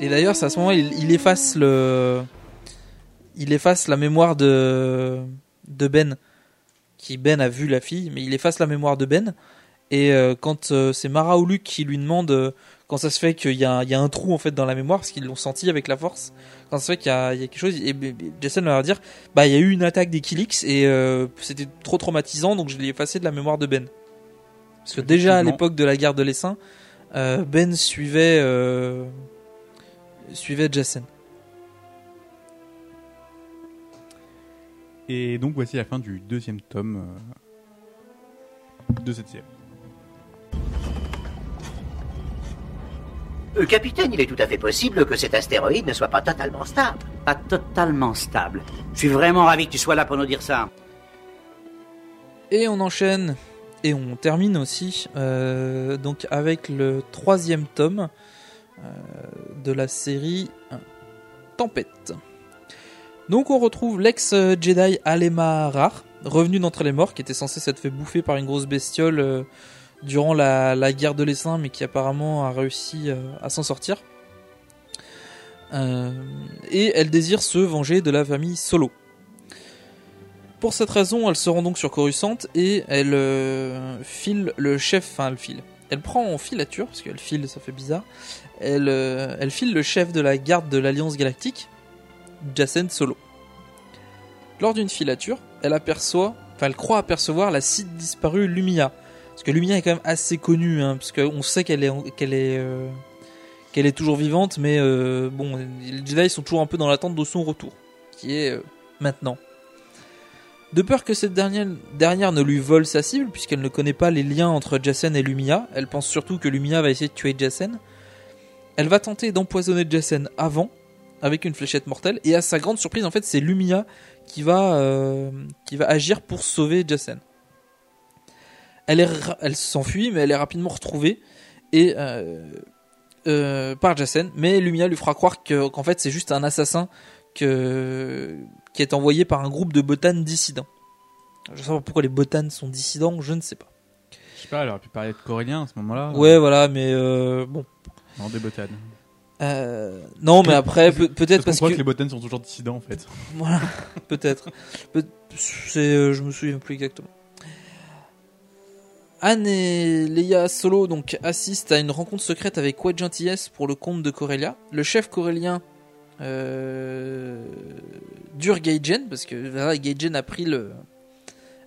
Et d'ailleurs, c'est à ce moment, il, il efface le, il efface la mémoire de, de Ben, qui Ben a vu la fille, mais il efface la mémoire de Ben. Et euh, quand euh, c'est Mara ou Luke qui lui demande euh, quand ça se fait qu'il y, a un- il y a un trou en fait dans la mémoire, parce qu'ils l'ont senti avec la force, quand ça se fait qu'il y a, il y a quelque chose, et, Jason va leur dire, bah il y a eu une attaque des Killix et euh, c'était trop traumatisant, donc je l'ai effacé de la mémoire de Ben. Parce que déjà à l'époque de la guerre de l'essaim, euh, Ben suivait euh, suivait Jason. Et donc voici la fin du deuxième tome de cette série. Euh, capitaine, il est tout à fait possible que cet astéroïde ne soit pas totalement stable. Pas totalement stable. Je suis vraiment ravi que tu sois là pour nous dire ça. Et on enchaîne et on termine aussi euh, donc avec le troisième tome euh, de la série Tempête. Donc on retrouve l'ex-Jedi Alema Rar, revenu d'entre les morts, qui était censé s'être fait bouffer par une grosse bestiole euh, durant la, guerre de l'essaim, mais qui apparemment a réussi euh, à s'en sortir. Euh, et elle désire se venger de la famille Solo. Pour cette raison, elle se rend donc sur Coruscant et elle euh, file le chef, enfin elle file. Elle prend en filature, parce qu'elle file, ça fait bizarre. Elle, elle file le chef de la garde de l'Alliance Galactique, Jacen Solo. Lors d'une filature, elle aperçoit, enfin elle croit apercevoir la site disparue Lumia. Parce que Lumia est quand même assez connue, hein, parce qu'on sait euh, qu'elle est toujours vivante, mais euh, bon, les Jedi sont toujours un peu dans l'attente de son retour, qui est euh, maintenant. De peur que cette dernière, ne lui vole sa cible, puisqu'elle ne connaît pas les liens entre Jacen et Lumia, elle pense surtout que Lumia va essayer de tuer Jacen. Elle va tenter d'empoisonner Jacen avant, avec une fléchette mortelle, et à sa grande surprise, en fait, c'est Lumia qui va, euh, agir pour sauver Jacen. Elle, est elle s'enfuit, mais elle est rapidement retrouvée et euh, euh, par Jacen, mais Lumia lui fera croire que- qu'en fait c'est juste un assassin que, qui est envoyé par un groupe de botanes dissidents. Je sais pas pourquoi les botanes sont dissidents, je ne sais pas. Je sais pas, elle aurait pu parler de Corélien à ce moment-là. Ouais, voilà, mais euh, bon. Non, des botanes. Euh, non, mais après, peut- peut-être parce qu'on croit que- que les botanes sont toujours dissidents en fait. Voilà, peut-être. Peut- c'est, je me souviens plus exactement. Anne et Leia Solo donc assistent à une rencontre secrète avec Wedge Antilles pour le compte de Corellia. Le chef corélien euh, dure Gaijin parce que voilà, Gaijin a pris le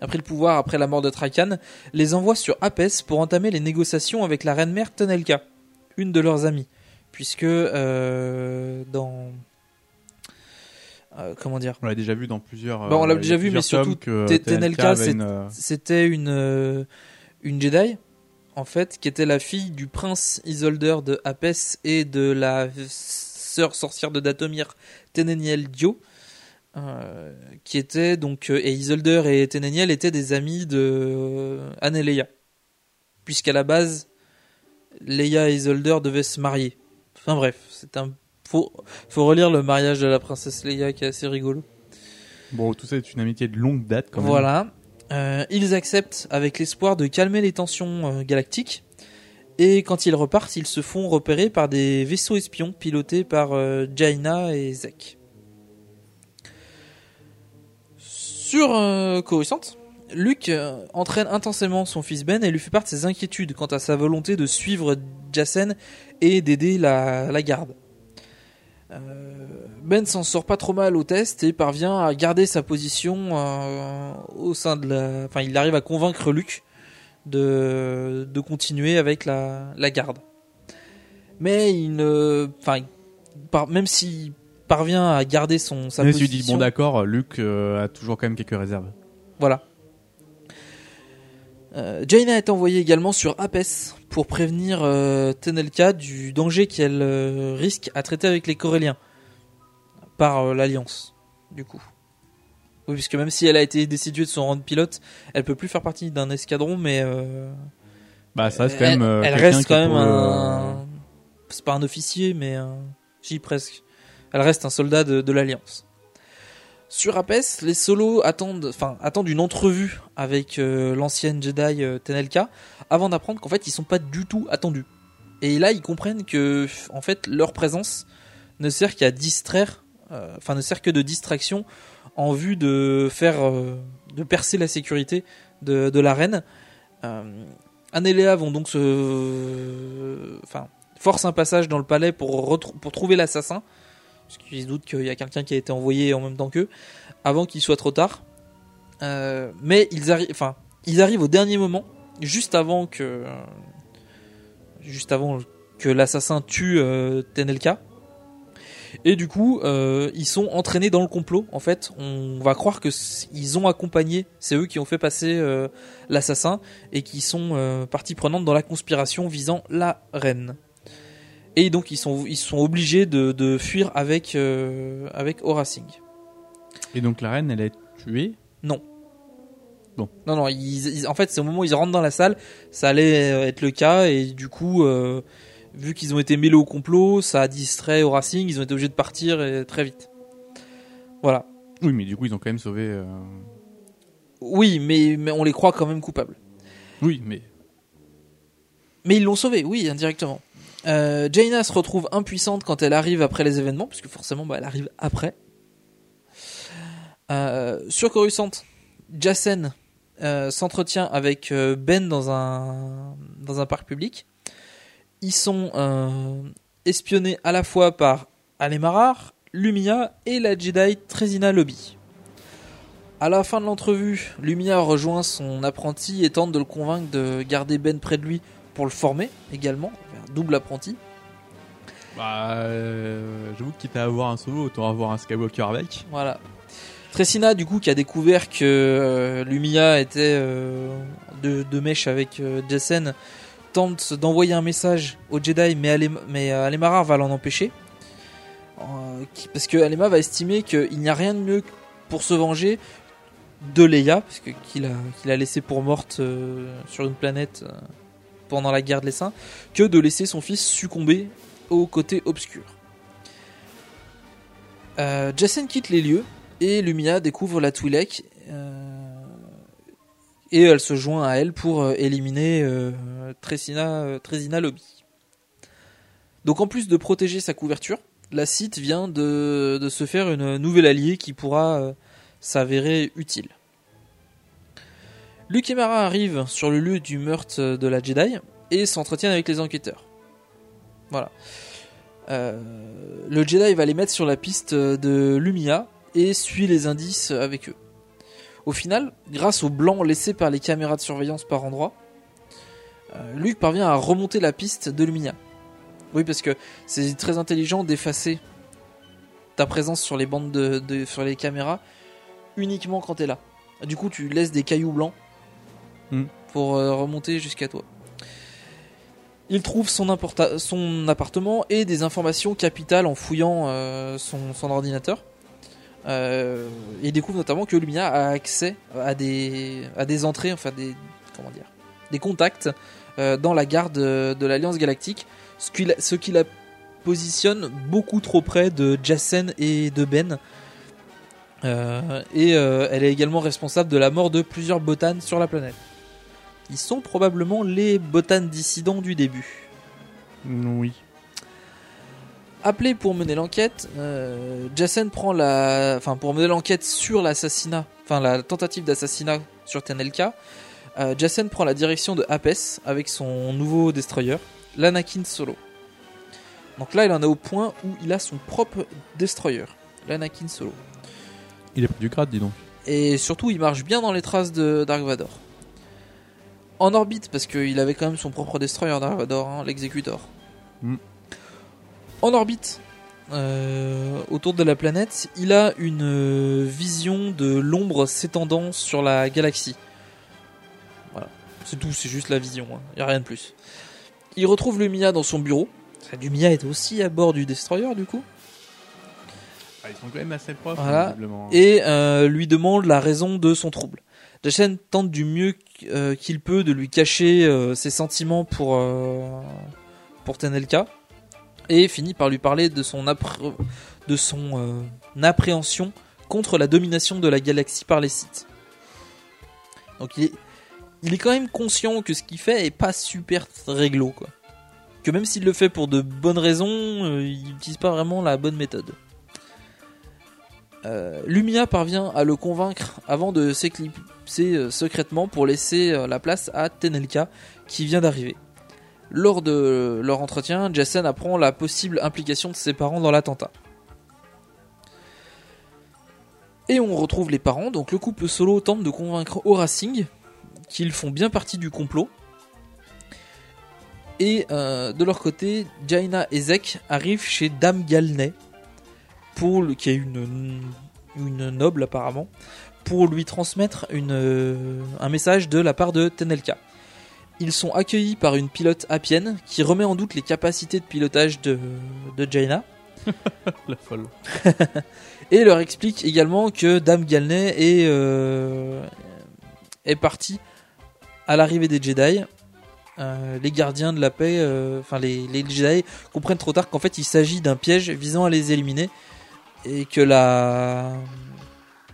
a pris le pouvoir après la mort de Trakan, les envoie sur Apes pour entamer les négociations avec la reine mère Tonelka, une de leurs amies, puisque euh, dans euh, comment dire? On l'a déjà vu dans plusieurs. Bah, on l'a euh, déjà vu, mais surtout, que Tenelka c'était une, une Jedi, en fait, qui était la fille du prince Isolder de Apes et de la sœur sorcière de Datomir, Teneniel Dio, euh, qui était donc, euh, et Isolder et Teneniel étaient des amis de euh, Anne et Leia. Puisqu'à la base, Leia et Isolder devaient se marier. Enfin bref, c'est un, faut, faut relire le mariage de la princesse Leia qui est assez rigolo. Bon, tout ça est une amitié de longue date quand même. Voilà. Euh, ils acceptent avec l'espoir de calmer les tensions euh, galactiques. Et quand ils repartent, ils se font repérer par des vaisseaux espions pilotés par euh, Jaina et Zek. Sur Coruscant, Luke entraîne intensément son fils Ben et lui fait part de ses inquiétudes quant à sa volonté de suivre Jacen et d'aider la garde. Euh, Ben s'en sort pas trop mal au test et parvient à garder sa position euh, au sein de la. Enfin, il arrive à convaincre Luke de, de continuer avec la, la garde. Mais il ne. Enfin, par- même s'il parvient à garder son, sa Mais si tu position. dis bon d'accord, Luc euh, a toujours quand même quelques réserves. Voilà. Euh, Jaina est envoyée également sur Apes pour prévenir euh, Tenelka du danger qu'elle euh, risque à traiter avec les Coréliens par euh, l'Alliance, du coup. Oui, puisque même si elle a été destituée de son rang de pilote, elle peut plus faire partie d'un escadron, mais Bah, ça reste quand même. Elle, reste quand même peut, un. C'est pas un officier, mais un... si presque. Elle reste un soldat de, de l'Alliance. Sur Apes, les solos attendent, enfin, attendent une entrevue avec euh, l'ancienne Jedi euh, Tenelka avant d'apprendre qu'en fait ils sont pas du tout attendus. Et là ils comprennent que en fait leur présence ne sert qu'à distraire, euh, enfin ne sert que de distraction en vue de faire, de percer la sécurité de, de la reine. Anne et Léa vont donc se, enfin, force un passage dans le palais pour pour trouver l'assassin, parce qu'ils se doutent qu'il y a quelqu'un qui a été envoyé en même temps qu'eux, avant qu'il soit trop tard. Euh, mais ils ils arrivent au dernier moment, juste avant que, juste avant que l'assassin tue euh, Tenelka. Et du coup, euh, ils sont entraînés dans le complot. En fait, on va croire que ils ont accompagné, c'est eux qui ont fait passer l'assassin et qui sont partie prenante dans la conspiration visant la reine. Et donc ils sont ils sont obligés de, de fuir avec euh, avec Aura Singh. Et donc la reine, elle est tuée? Non. Bon. Non non, ils, ils- en fait c'est au moment où ils rentrent dans la salle, ça allait euh, être le cas et du coup euh, vu qu'ils ont été mêlés au complot, ça a distrait Aura Singh, ils ont été obligés de partir très vite. Voilà. Oui, mais du coup, ils ont quand même sauvé. euh, Oui, mais, mais on les croit quand même coupables. Oui, mais. Mais ils l'ont sauvé, oui, indirectement. Euh, Jaina se retrouve impuissante quand elle arrive après les événements, puisque forcément, bah, elle arrive après. Euh, sur Coruscant, Jacen euh, s'entretient avec Ben dans un, parc public. Ils sont espionnés à la fois par Alemarar, Lumia et la Jedi Trezina Lobby. À la fin de l'entrevue, Lumia rejoint son apprenti et tente de le convaincre de garder Ben près de lui pour le former également, un double apprenti. Bah, euh, j'avoue que quitte à avoir un solo, autant avoir un Skywalker avec. Voilà. Tressina, du coup, qui a découvert que euh, Lumia était euh, de, de mèche avec Jacen, tente d'envoyer un message au Jedi, mais, Alem mais Alemara va l'en empêcher. Qui- parce que Alema va estimer qu'il n'y a rien de mieux pour se venger de Leia, parce qu'il a, qu'il a laissé pour morte sur une planète pendant la guerre de l'essaim, que de laisser son fils succomber au côté obscur. Euh, Jacen quitte les lieux et Lumia découvre la Twi'lek euh, et elle se joint à elle pour euh, éliminer Trésina Lobby. Donc en plus de protéger sa couverture, la Sith vient de, se faire une nouvelle alliée qui pourra s'avérer utile. Luke et Mara arrivent sur le lieu du meurtre de la Jedi et s'entretiennent avec les enquêteurs. Voilà. Euh, le Jedi va les mettre sur la piste de Lumia et suit les indices avec eux. Au final, grâce au blanc laissé par les caméras de surveillance par endroits, euh, Luke parvient à remonter la piste de Lumia. Oui, parce que c'est très intelligent d'effacer ta présence sur les bandes de, de- sur les caméras uniquement quand t'es là. Du coup, tu laisses des cailloux blancs Hmm. pour euh, remonter jusqu'à toi. Il trouve son, appartement et des informations capitales en fouillant euh, son, ordinateur. Euh, il découvre notamment que Lumia a accès à des, à des entrées, enfin des, comment dire, des contacts dans la garde de, l'Alliance Galactique, ce qui, la- ce qui la positionne beaucoup trop près de Jacen et de Ben. Et elle est également responsable de la mort de plusieurs botanes sur la planète. Ils sont probablement les botanes dissidents du début. Oui. Appelé pour mener l'enquête, euh, Jacen prend la, enfin pour mener l'enquête sur l'assassinat, enfin la tentative d'assassinat sur Tenelka, euh, Jacen prend la direction de Apes avec son nouveau destroyer, l'Anakin Solo. Donc là, il en est au point où il a son propre destroyer, l'Anakin Solo. Il a pris du grade, dis donc. Et surtout, il marche bien dans les traces de Dark Vador. En orbite, parce qu'il avait quand même son propre destroyer Dark Vador, hein, l'exécutor. Mm. En orbite, euh, autour de la planète, il a une euh, vision de l'ombre s'étendant sur la galaxie. Voilà, c'est tout, c'est juste la vision, il n'y a rien de plus. Il retrouve Lumia dans son bureau. Lumia est aussi à bord du destroyer, du coup. Ah, ils sont quand même assez proches, Voilà. visiblement. Et euh, lui demande la raison de son trouble. Jason tente du mieux euh, qu'il peut de lui cacher euh, ses sentiments pour, euh, pour Tenelka et finit par lui parler de son, de son appréhension contre la domination de la galaxie par les Sith. Donc il est, il est quand même conscient que ce qu'il fait est pas super réglo quoi. Que même s'il le fait pour de bonnes raisons, il n'utilise pas vraiment la bonne méthode. Euh, Lumia parvient à le convaincre avant de s'éclipser euh, secrètement pour laisser euh, la place à Tenelka qui vient d'arriver. Lors de leur entretien, Jason apprend la possible implication de ses parents dans l'attentat. Et on retrouve les parents, donc le couple solo tente de convaincre Aura Singh qu'ils font bien partie du complot. Et de leur côté, Jaina et Zek arrivent chez Dame Galney, pour qui est une, une noble apparemment, pour lui transmettre une, euh, un message de la part de Tenelka. Ils sont accueillis par une pilote apienne qui remet en doute les capacités de pilotage de, de Jaina. La folle. Et leur explique également que Dame Galney est, euh, est partie à l'arrivée des Jedi. Euh, les gardiens de la paix, enfin les, les Jedi comprennent trop tard qu'en fait il s'agit d'un piège visant à les éliminer et que la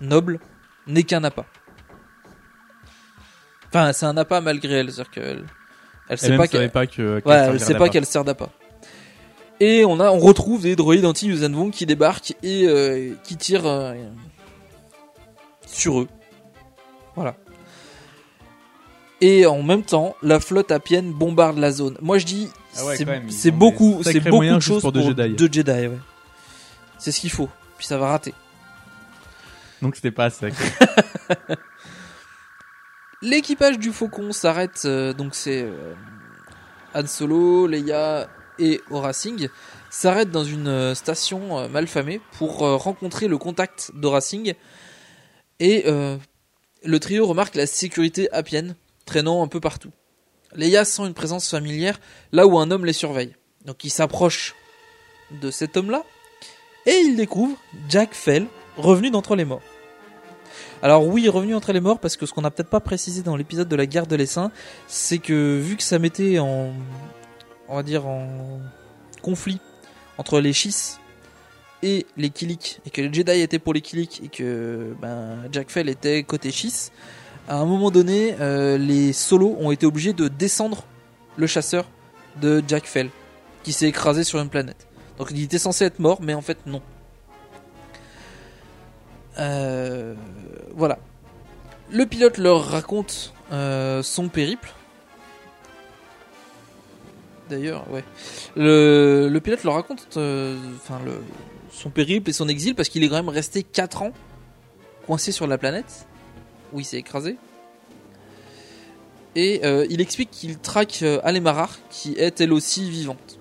noble n'est qu'un appât. Enfin, c'est un appât malgré elle, c'est-à-dire qu'elle elle sait pas savait qu'elle pas que- qu'elle Ouais, elle servirait sait pas d'appât. qu'elle sert d'appât. Et on a, on retrouve des droïdes anti Yuuzhan qui débarquent et euh, qui tirent euh, sur eux. Voilà. Et en même temps, la flotte apienne bombarde la zone. Moi je dis, Ah ouais, c'est beaucoup, c'est beaucoup de choses pour pour, deux Jedi. deux Jedi. ouais. C'est ce qu'il faut. Puis ça va rater. Donc c'était pas sec. L'équipage du Faucon s'arrête, euh, donc c'est euh, Han Solo, Leia et Aura Singh s'arrêtent dans une euh, station euh, malfamée pour euh, rencontrer le contact d'Aura Singh et le trio remarque la sécurité apienne traînant un peu partout. Leia sent une présence familière là où un homme les surveille. Donc il s'approche de cet homme-là et il découvre Jack Fell revenu d'entre les morts. Alors oui, revenu entre les morts, parce que ce qu'on n'a peut-être pas précisé dans l'épisode de la guerre de l'essaim, c'est que vu que ça mettait en, on va dire en conflit entre les Chiss et les Kilik, et que les Jedi étaient pour les Kilik et que ben, Jack Fell était côté Chiss, à un moment donné, euh, les Solos ont été obligés de descendre le chasseur de Jack Fell, qui s'est écrasé sur une planète. Donc il était censé être mort, mais en fait non. Euh, voilà. Le pilote leur raconte euh, son périple. D'ailleurs, ouais. Le, pilote leur raconte euh, son périple et son exil parce qu'il est quand même resté 4 ans coincé sur la planète où il s'est écrasé. Et il explique qu'il traque Alemarar qui est elle aussi vivante.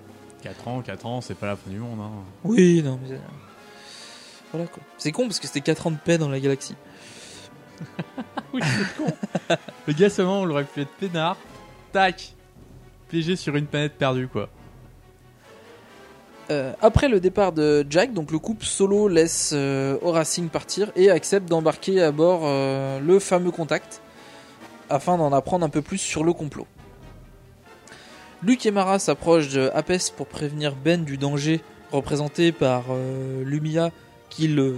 4 ans, 4 ans, c'est pas la fin du monde. Hein. Oui, non, mais. euh, Voilà quoi. C'est con parce que c'était 4 ans de paix dans la galaxie. oui, c'est con. Le gars seulement, on l'aurait pu être peinard. Tac. Piégé sur une planète perdue, quoi. Euh, après le départ de Jack, donc le couple solo laisse euh, Aura Singh partir et accepte d'embarquer à bord euh, le fameux contact afin d'en apprendre un peu plus sur le complot. Luke et Mara s'approchent de Apes pour prévenir Ben du danger représenté par euh, Lumia qu'il euh,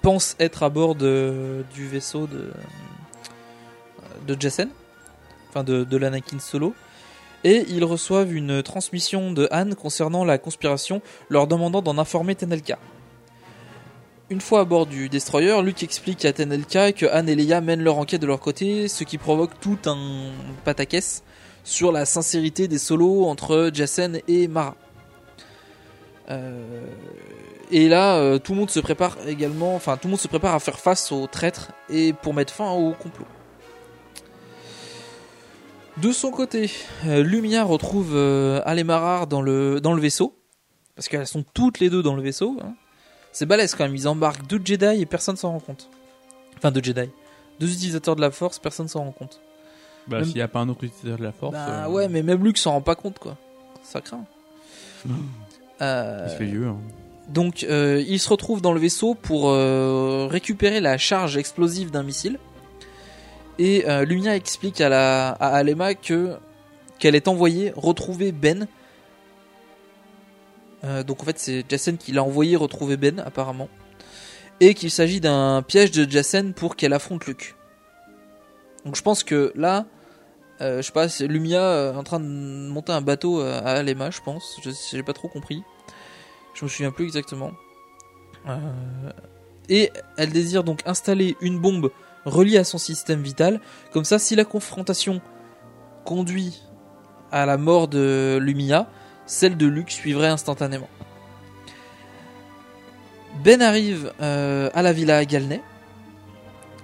pense être à bord du vaisseau de, de Jessen, enfin de, de l'Anakin Solo. Et ils reçoivent une transmission de Han concernant la conspiration, leur demandant d'en informer Tenelka. Une fois à bord du destroyer, Luke explique à Tenelka que Han et Leia mènent leur enquête de leur côté, ce qui provoque tout un pataquès sur la sincérité des solos entre Jassen et Mara. Euh, et là, euh, tout le monde se prépare également, enfin tout le monde se prépare à faire face aux traîtres et pour mettre fin au complot. De son côté, euh, Lumia retrouve le, dans le vaisseau. Parce qu'elles sont toutes les deux dans le vaisseau. hein. C'est balèze quand même. Ils embarquent deux Jedi et personne s'en rend compte. Enfin, deux Jedi. Deux utilisateurs de la force, personne s'en rend compte. Bah, Même- s'il n'y a pas un autre utilisateur de la force. Bah euh, ouais, mais même Luke s'en rend pas compte quoi. Ça craint. Il Euh, se fait vieux. hein. Donc, euh, il se retrouve dans le vaisseau pour récupérer la charge explosive d'un missile. Et Lumia explique à, la, à Alema que qu'elle est envoyée retrouver Ben. Donc en fait, c'est Jassen qui l'a envoyé retrouver Ben, apparemment. Et qu'il s'agit d'un piège de Jassen pour qu'elle affronte Luke. Donc je pense que là, euh, je sais pas, c'est Lumia euh, en train de monter un bateau euh, à Alema, je pense. Je j'ai pas trop compris. Je me souviens plus exactement. Et elle désire donc installer une bombe reliée à son système vital. Comme ça, si la confrontation conduit à la mort de Lumia, celle de Luke suivrait instantanément. Ben arrive à la villa Galney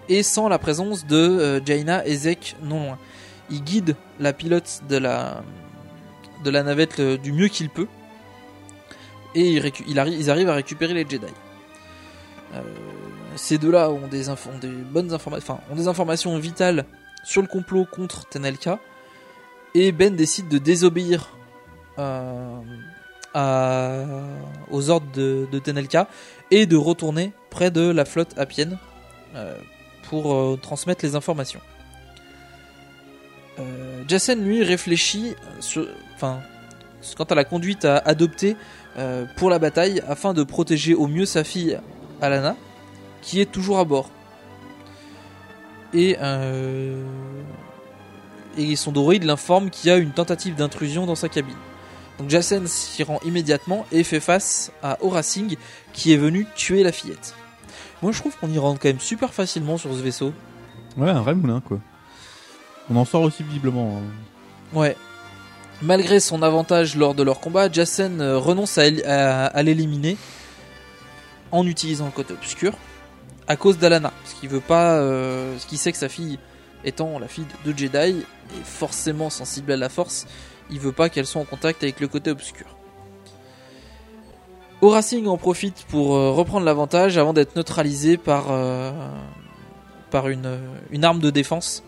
et sent la présence de euh, Jaina et Zek non loin. Il guide la pilote de la, navette le- du mieux qu'il peut et il ils arrivent à récupérer les Jedi. Euh, ces deux-là ont des, bonnes informations, ont des informations vitales sur le complot contre Tenelka et Ben décide de désobéir euh, aux ordres de, Tenelka et de retourner près de la flotte appienne euh, pour euh, transmettre les informations. Euh, Jassen lui réfléchit sur, enfin, quant à la conduite à adopter euh, pour la bataille afin de protéger au mieux sa fille Alana, qui est toujours à bord. Et, euh, et son droïde l'informe qu'il y a une tentative d'intrusion dans sa cabine. Donc Jassen s'y rend immédiatement et fait face à Aura Singh qui est venu tuer la fillette. Moi je trouve qu'on y rentre quand même super facilement sur ce vaisseau. Ouais, un vrai moulin, quoi. On en sort aussi visiblement. hein. Ouais. Malgré son avantage lors de leur combat, Jassen euh, renonce à, éli- à- à l'éliminer en utilisant le côté obscur à cause d'Alana, parce qu'il veut pas, euh, parce qu'il sait que sa fille étant la fille de de Jedi est forcément sensible à la Force, il veut pas qu'elle soit en contact avec le côté obscur. Aura Singh en profite pour euh, reprendre l'avantage avant d'être neutralisé par euh, une arme de défense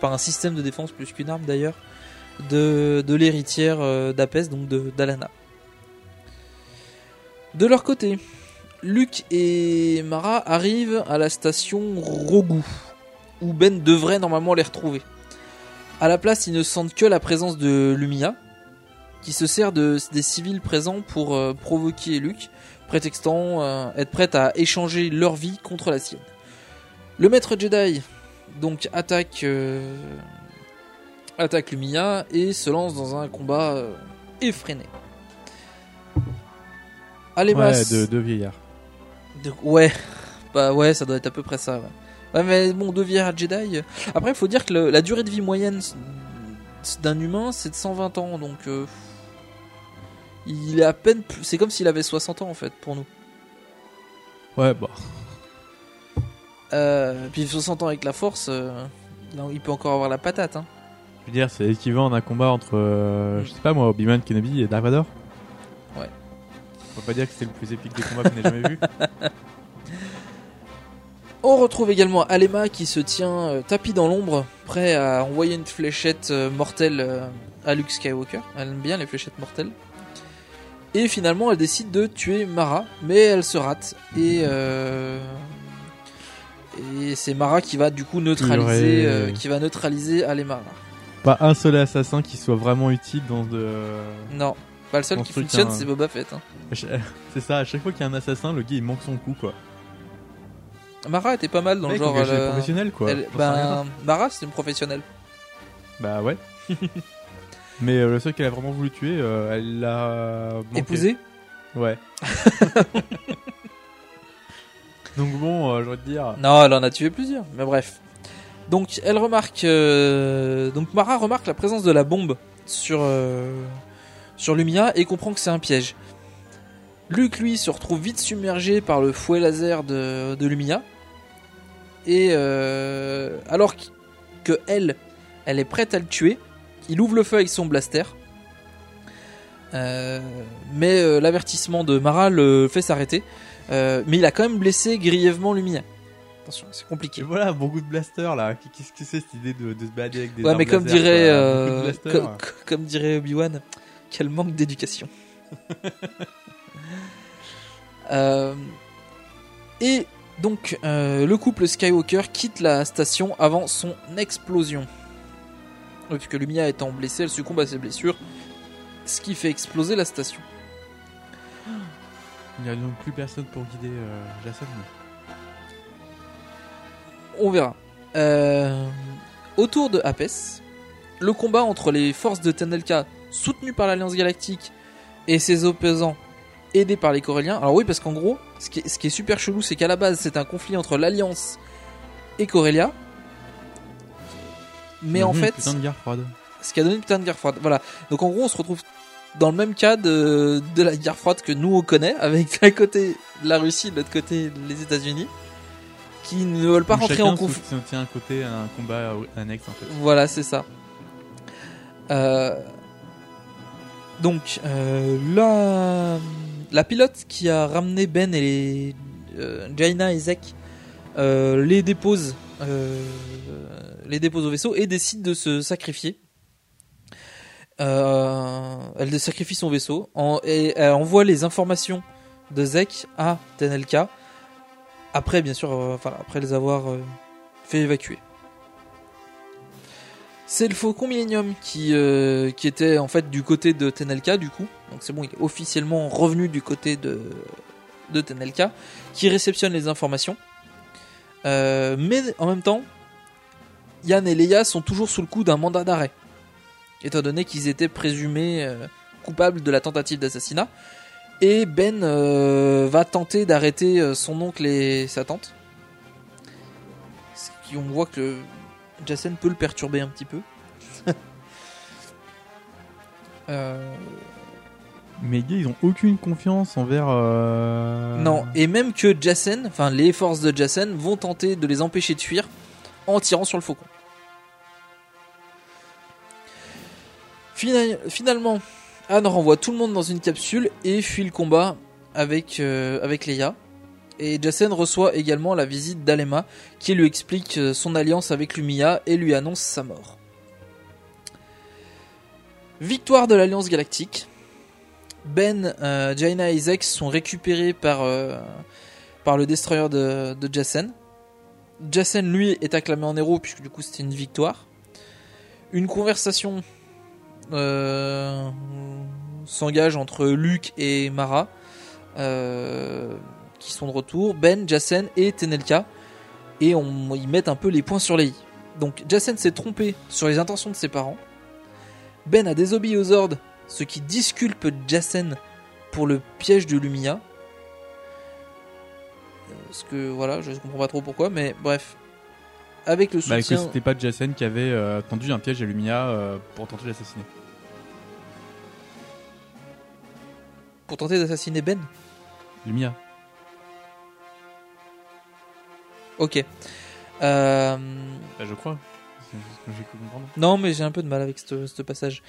par un système de défense plus qu'une arme d'ailleurs de, l'héritière euh, d'Apes donc d'Alana. De leur côté, Luke et Mara arrivent à la station Rogu où Ben devrait normalement les retrouver. À la place, ils ne sentent que la présence de Lumia qui se sert de, des civils présents pour euh, provoquer Luke, prétextant euh, être prête à échanger leur vie contre la sienne. Le maître Jedi donc attaque euh, attaque Lumia et se lance dans un combat euh, effréné. Allez, Ouais, de, de vieillard. De- ouais, bah ouais, ça doit être à peu près ça. Ouais, Ouais, mais bon, deux vieillards Jedi. Après, il faut dire que le- la durée de vie moyenne d'un humain, c'est de 120 ans, donc euh, il est à peine. plus- C'est comme s'il avait 60 ans en fait pour nous. Ouais, bah. Euh, puis 60 ans avec la Force, euh, il peut encore avoir la patate. Hein. Je veux dire, c'est l'équivalent d'un combat entre, euh, je sais pas moi, Obi-Wan Kenobi et Dark Vador. Ouais. On va pas dire que c'était le plus épique des combats qu'on ait jamais vu. On retrouve également Alema qui se tient euh, tapis dans l'ombre, prêt à envoyer une fléchette mortelle à Luke Skywalker. Elle aime bien les fléchettes mortelles. Et finalement, elle décide de tuer Mara, mais elle se rate. Et, euh, et c'est Mara qui va du coup neutraliser, euh, qui va neutraliser Alema. Pas un seul assassin qui soit vraiment utile dans de. Non, pas le seul qui fonctionne, hein. c'est Boba Fett. hein. C'est ça, à chaque fois qu'il y a un assassin, le gars il manque son coup quoi. Mara était pas mal dans le genre. elle, euh, professionnel, quoi. elle- sais ben, rien. Mara, c'est une professionnelle. Bah ouais. Mais euh, le seul qu'elle a vraiment voulu tuer, euh, elle l'a. manqué. Épousée Ouais. Donc bon, euh, j'aurais te dire. Non, elle en a tué plusieurs, mais bref. Donc elle remarque, euh, donc Mara remarque la présence de la bombe sur euh, sur Lumia et comprend que c'est un piège. Luke lui se retrouve vite submergé par le fouet laser de, de Lumia et euh, alors qu- que elle, elle est prête à le tuer, il ouvre le feu avec son blaster. Euh, mais euh, l'avertissement de Mara le fait s'arrêter. Euh, mais il a quand même blessé grièvement Lumia. Attention, c'est compliqué. Et voilà, beaucoup de blasters là. Qu'est-ce que c'est cette idée de, de se balader avec des Ouais, armes mais comme laser, dirait, quoi. co- comme dirait Obi-Wan, quel manque d'éducation. Et donc, euh, le couple Skywalker quitte la station avant son explosion. Oui, Puisque Lumia étant blessée, elle succombe à ses blessures, ce qui fait exploser la station. Il n'y a donc plus personne pour guider euh, Jason. On verra. Euh, autour de Apes, le combat entre les forces de Tenelka, soutenues par l'Alliance Galactique, et ses opposants, aidés par les Coréliens. Alors oui, parce qu'en gros, ce qui est, ce qui est super chelou, c'est qu'à la base, c'est un conflit entre l'Alliance et Corélia. Mais en fait, Putain de guerre froide. ce qui a donné une putain de guerre froide. Voilà. Donc en gros, on se retrouve dans le même cas de, de la guerre froide que nous on connaît, avec d'un côté la Russie, de l'autre côté les États-Unis, qui ne veulent pas rentrer chacun en conflit. soutient un côté un combat annexe en fait. Voilà, c'est ça. Euh, donc, euh, la, la pilote qui a ramené Ben et les, euh, Jaina et Zek les dépose, euh, les dépose au vaisseau et décide de se sacrifier. Euh, elle sacrifie son vaisseau et elle envoie les informations de Zek à Tenelka. Après, bien sûr, euh, après les avoir euh, fait évacuer. C'est le Faucon Millennium qui, euh, qui était en fait du côté de Tenelka du coup. Donc c'est bon, il est officiellement revenu du côté de Tenelka, qui réceptionne les informations. Euh, mais en même temps, Yann et Leia sont toujours sous le coup d'un mandat d'arrêt. Étant donné qu'ils étaient présumés euh, coupables de la tentative d'assassinat. Et Ben euh, va tenter d'arrêter son oncle et sa tante. Ce qui, on voit que Jacen peut le perturber un petit peu. Mais ils ont aucune confiance envers. euh, Non, et même que Jacen, enfin les forces de Jacen, vont tenter de les empêcher de fuir en tirant sur le faucon. Fina- Finalement, Anne renvoie tout le monde dans une capsule et fuit le combat avec, euh, avec Leia. Et Jacen reçoit également la visite d'Alema qui lui explique euh, son alliance avec Lumia et lui annonce sa mort. Victoire de l'Alliance Galactique. Ben, euh, Jaina et Isaac sont récupérés par, euh, par le destroyer de, de Jacen. Jacen, lui, est acclamé en héros puisque du coup c'était une victoire. Une conversation euh, s'engage entre Luke et Mara qui sont de retour. Ben, Jacen et Tenelka. Et on, ils mettent un peu les points sur les i. Donc Jacen s'est trompé sur les intentions de ses parents. Ben a désobéi aux ordres, ce qui disculpe Jacen pour le piège de Lumia. Euh, Parce que voilà, je comprends pas trop pourquoi, mais bref. Avec le Bah, que soutien. c'était pas Jason qui avait euh, tendu un piège à Lumia euh, pour tenter de l'assassiner. pour tenter d'assassiner Ben? Lumia. Ok. Euh, Bah, je crois. Non, mais j'ai un peu de mal avec ce, passage.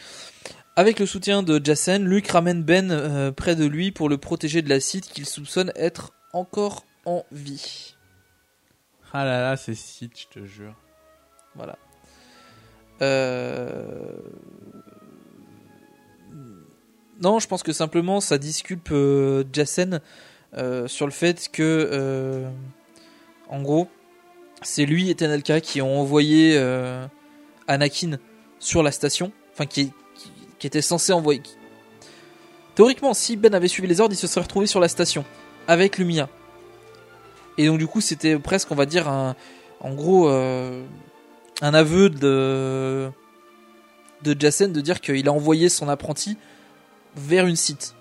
Avec le soutien de Jacen, Luke ramène Ben euh, près de lui pour le protéger de l'acide qu'il soupçonne être encore en vie. Ah là là, c'est Sith, je te jure. Voilà. Euh... Non, je pense que simplement ça disculpe euh, Jacen euh, sur le fait que, euh, en gros, c'est lui et Tenelka qui ont envoyé euh, Anakin sur la station, enfin qui, qui, qui était censé envoyer. qui- Théoriquement, si Ben avait suivi les ordres, il se serait retrouvé sur la station avec Lumia. Et donc du coup, c'était presque, on va dire, un, en gros, euh, un aveu de de Jacen de dire qu'il a envoyé son apprenti vers une site.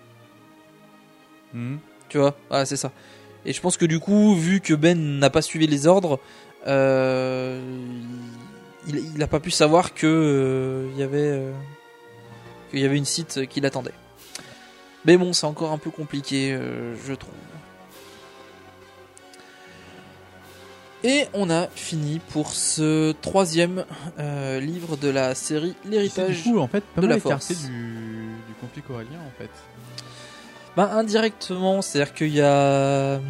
Mhm. Tu vois? Ah, c'est ça. Et je pense que du coup, vu que Ben n'a pas suivi les ordres, il, il a pas pu savoir que euh, il y avait euh, qu'il y avait une site qui l'attendait. Mais bon, c'est encore un peu compliqué, euh, je trouve. Et on a fini pour ce troisième euh, livre de la série L'héritage en fait, pas de mal la force. du, du conflit corallien, en fait. Ben, indirectement, c'est-à-dire qu'il y a.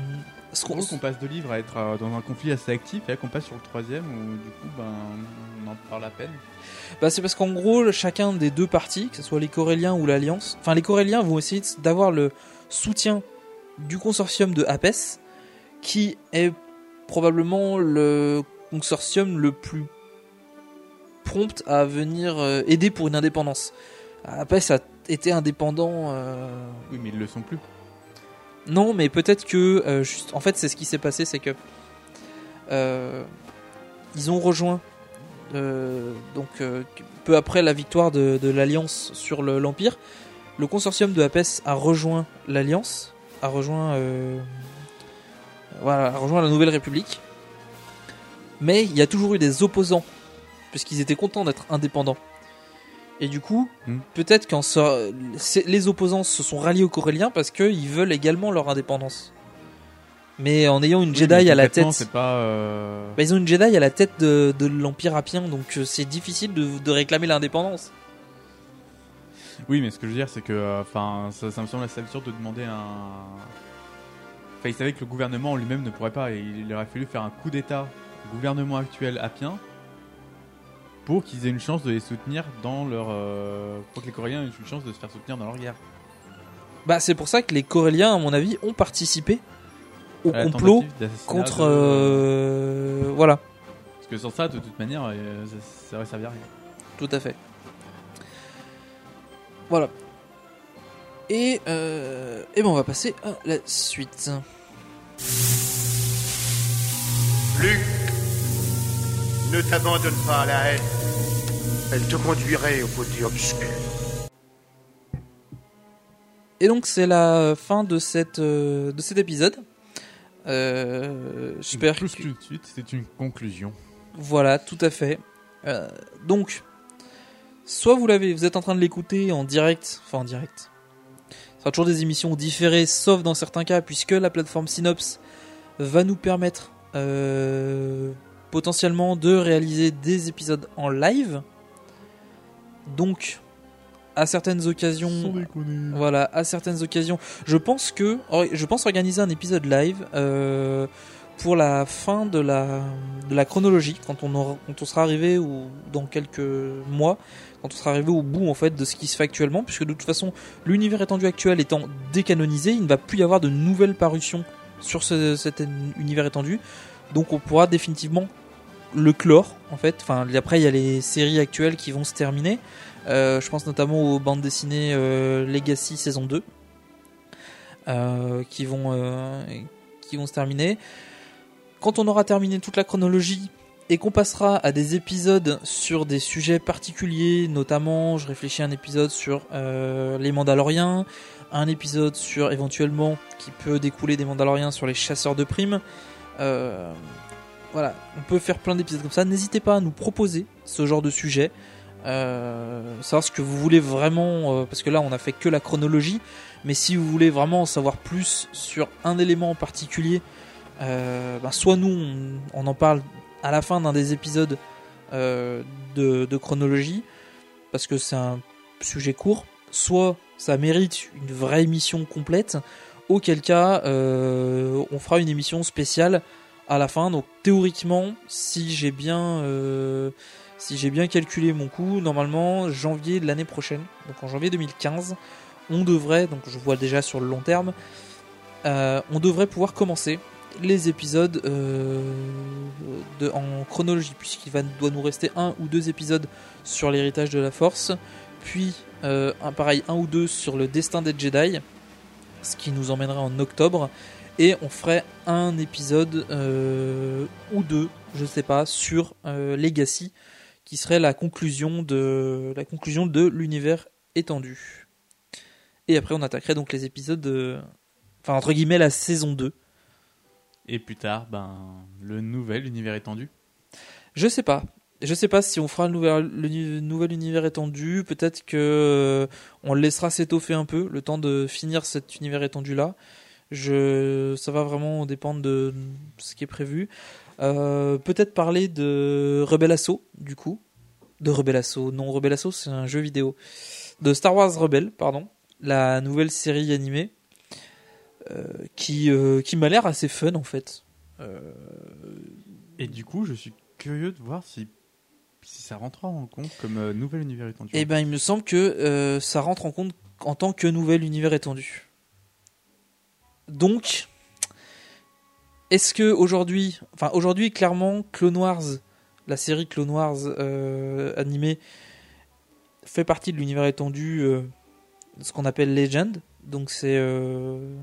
Ce C'est qu'on- drôle qu'on passe de livres à être euh, dans un conflit assez actif, et là qu'on passe sur le troisième, où du coup, ben, on en parle à peine. Bah, c'est parce qu'en gros, chacun des deux partis, que ce soit les Coréliens ou l'Alliance, enfin les Coréliens vont essayer d'avoir le soutien du consortium de APES, qui est probablement le consortium le plus prompt à venir euh, aider pour une indépendance. APES a été indépendant. euh, Oui, mais ils le sont plus. Non, mais peut-être que euh, en fait, c'est ce qui s'est passé, c'est que euh, ils ont rejoint euh, donc peu après la victoire de, l'alliance sur le- l'empire, le consortium de Apes a rejoint l'alliance, a rejoint voilà, a rejoint la Nouvelle République. Mais il y a toujours eu des opposants puisqu'ils étaient contents d'être indépendants. Et du coup, Hmm. peut-être qu'en so- c'est- les opposants se sont ralliés aux Coréliens parce qu'ils veulent également leur indépendance. Mais en ayant une Oui, Jedi à la tête. Pas. euh, Bah, ils ont une Jedi à la tête de, de l'Empire Appien, donc euh, c'est difficile de, de réclamer l'indépendance. Oui, mais ce que je veux dire, c'est que, euh, enfin, ça, ça me semble assez absurde de demander un. Enfin, ils savaient que le gouvernement en lui-même ne pourrait pas, et il aurait fallu faire un coup d'État au gouvernement actuel appien pour qu'ils aient une chance de les soutenir dans leur. euh, pour que les Coréens aient une chance de se faire soutenir dans leur guerre. Bah, c'est pour ça que les Coréliens, à mon avis, ont participé au À complot contre. de- euh, Voilà, Parce que sans ça, de toute manière, euh, ça, ça aurait servi à rien. tout à fait. Voilà. Et, euh, et ben on va passer à la suite. Luc, ne t'abandonne pas à la haine. Elle te conduirait au côté obscur. Et donc c'est la fin de cette euh, de cet épisode. Euh, J'espère Plus que- tout de suite, c'est une conclusion. Voilà, tout à fait. Euh, donc, soit vous l'avez, vous êtes en train de l'écouter en direct, enfin en direct. Ce sera toujours des émissions différées, sauf dans certains cas, puisque la plateforme Synops va nous permettre euh, potentiellement de réaliser des épisodes en live. Donc, à certaines occasions, voilà, à certaines occasions, je pense que, je pense organiser un épisode live euh, pour la fin de la de la chronologie, quand on aura, quand on sera arrivé ou dans quelques mois, quand on sera arrivé au bout en fait de ce qui se fait actuellement, puisque de toute façon l'univers étendu actuel étant décanonisé, il ne va plus y avoir de nouvelles parutions sur ce- cet univers étendu, donc on pourra définitivement le clore en fait. Enfin après il y a les séries actuelles qui vont se terminer. Euh, je pense notamment aux bandes dessinées euh, Legacy saison 2 euh, qui vont qui vont se terminer. Quand on aura terminé toute la chronologie et qu'on passera à des épisodes sur des sujets particuliers, notamment je réfléchis à un épisode sur les Mandaloriens, un épisode sur éventuellement qui peut découler des Mandaloriens sur les chasseurs de primes. Voilà, on peut faire plein d'épisodes comme ça. N'hésitez pas à nous proposer ce genre de sujet. Euh, savoir ce que vous voulez vraiment, euh, parce que là on a fait que la chronologie, mais si vous voulez vraiment en savoir plus sur un élément en particulier, euh, ben, soit nous on, en parle à la fin d'un des épisodes de, de chronologie, parce que c'est un sujet court, soit ça mérite une vraie émission complète, auquel cas on fera une émission spéciale à la fin. Donc théoriquement, si j'ai bien euh, si j'ai bien calculé mon coût, normalement janvier de l'année prochaine, donc en janvier 2015, on devrait, donc je vois déjà sur le long terme, euh, on devrait pouvoir commencer les épisodes euh, en chronologie, puisqu'il va, doit nous rester un ou deux épisodes sur l'héritage de la force, puis un pareil un ou deux sur le destin des Jedi, ce qui nous emmènerait en octobre, et on ferait un épisode euh, ou deux, je sais pas, sur euh, Legacy, qui serait la conclusion de la conclusion de l'univers étendu. Et après on attaquerait donc les épisodes de enfin entre guillemets la saison 2. Et plus tard, ben, le nouvel univers étendu. Je sais pas. Je sais pas si on fera le nouvel, le nu- nouvel univers étendu. Peut-être que euh, on le laissera s'étoffer un peu, le temps de finir cet univers étendu là. Je, ça va vraiment dépendre de ce qui est prévu. Euh, Peut-être parler de Rebel Assault, du coup. De Rebel Assault. Non, Rebel Assault, c'est un jeu vidéo. De Star Wars Rebel, pardon. La nouvelle série animée. euh, qui, euh, qui m'a l'air assez fun, en fait. Et du coup, je suis curieux de voir si, si ça rentrera en compte comme euh, nouvel univers étendu. Eh ben, il me semble que euh, ça rentre en compte en tant que nouvel univers étendu. Donc, est-ce que aujourd'hui, enfin aujourd'hui clairement, Clone Wars, la série Clone Wars euh, animée, fait partie de l'univers étendu, euh, ce qu'on appelle Legend. Donc c'est euh,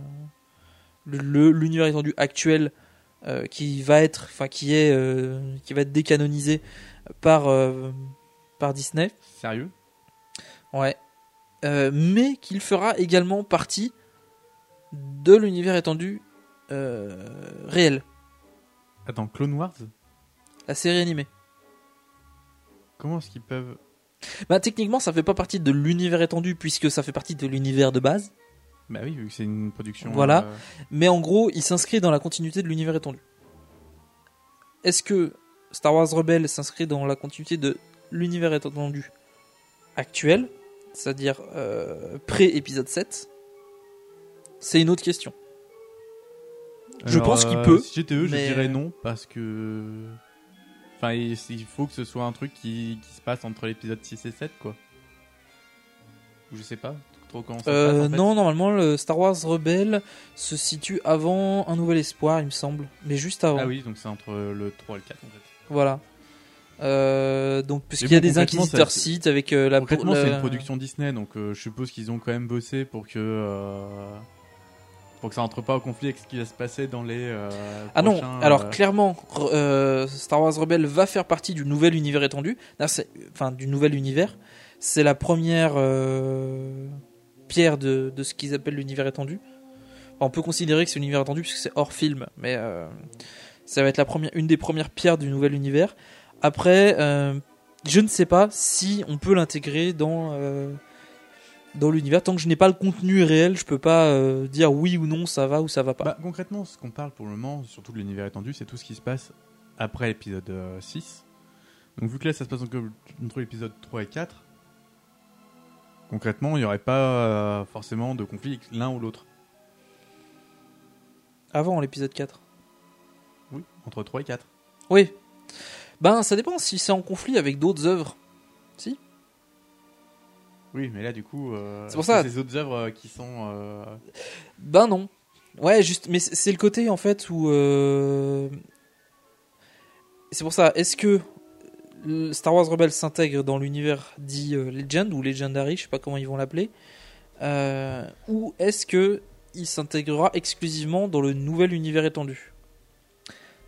l'univers étendu actuel qui va être, enfin qui est, qui va être décanonisé par par Disney. Sérieux? Ouais. Mais qu'il fera également partie de l'univers étendu euh, réel, Attends, Clone Wars? La série animée. Comment est-ce qu'ils peuvent? Bah techniquement, ça fait pas partie de l'univers étendu puisque ça fait partie de l'univers de base. Bah oui, vu que c'est une production. Voilà. euh, Mais en gros, il s'inscrit dans la continuité de l'univers étendu. Est-ce que Star Wars Rebelle s'inscrit dans la continuité de l'univers étendu actuel, c'est-à-dire euh, pré-épisode 7 C'est une autre question. Je pense qu'il euh, peut, Si j'étais eux, mais- je dirais non parce que. Enfin, il faut que ce soit un truc qui, qui se passe entre l'épisode 6 et 7, quoi. Ou je sais pas trop comment ça se Euh, passe. en fait. non, normalement, le Star Wars Rebelle se situe avant Un Nouvel Espoir, il me semble. Mais juste avant. Ah oui, donc c'est entre le 3 et le 4 en fait. Voilà. Euh, donc, parce Mais qu'il y a bon, des inquisiteurs Sith avec euh, la Concrètement, la- c'est une production Disney, donc euh, je suppose qu'ils ont quand même bossé pour que. Euh, pour que ça entre pas au conflit avec ce qui va se passer dans les. euh, Ah non, prochains, alors euh, clairement, re- euh, Star Wars Rebelle va faire partie du nouvel univers étendu. Enfin, du nouvel univers. C'est la première euh, pierre de, de ce qu'ils appellent l'univers étendu. Enfin, on peut considérer que c'est l'univers étendu puisque c'est hors film, mais euh, ça va être la première, une des premières pierres du nouvel univers. Après, euh, je ne sais pas si on peut l'intégrer dans euh, dans l'univers. Tant que je n'ai pas le contenu réel, je peux pas euh, dire oui ou non, ça va ou ça va pas. Bah, concrètement, ce qu'on parle pour le moment, surtout de l'univers étendu, c'est tout ce qui se passe après l'épisode euh, 6. Donc, vu que là, ça se passe entre l'épisode 3 et 4, concrètement, il n'y aurait pas euh, forcément de conflit avec l'un ou l'autre. Avant l'épisode 4. Oui, entre 3 et 4. Oui. Ben, ça dépend si c'est en conflit avec d'autres œuvres. Si Oui, mais là, du coup, euh, C'est pour ça. ces autres œuvres euh, qui sont. euh, Ben non. Ouais, juste, mais c'est le côté en fait où. euh, C'est pour ça, est-ce que Star Wars Rebels s'intègre dans l'univers dit Legend ou Legendary, je sais pas comment ils vont l'appeler, ou est-ce que il s'intégrera exclusivement dans le nouvel univers étendu?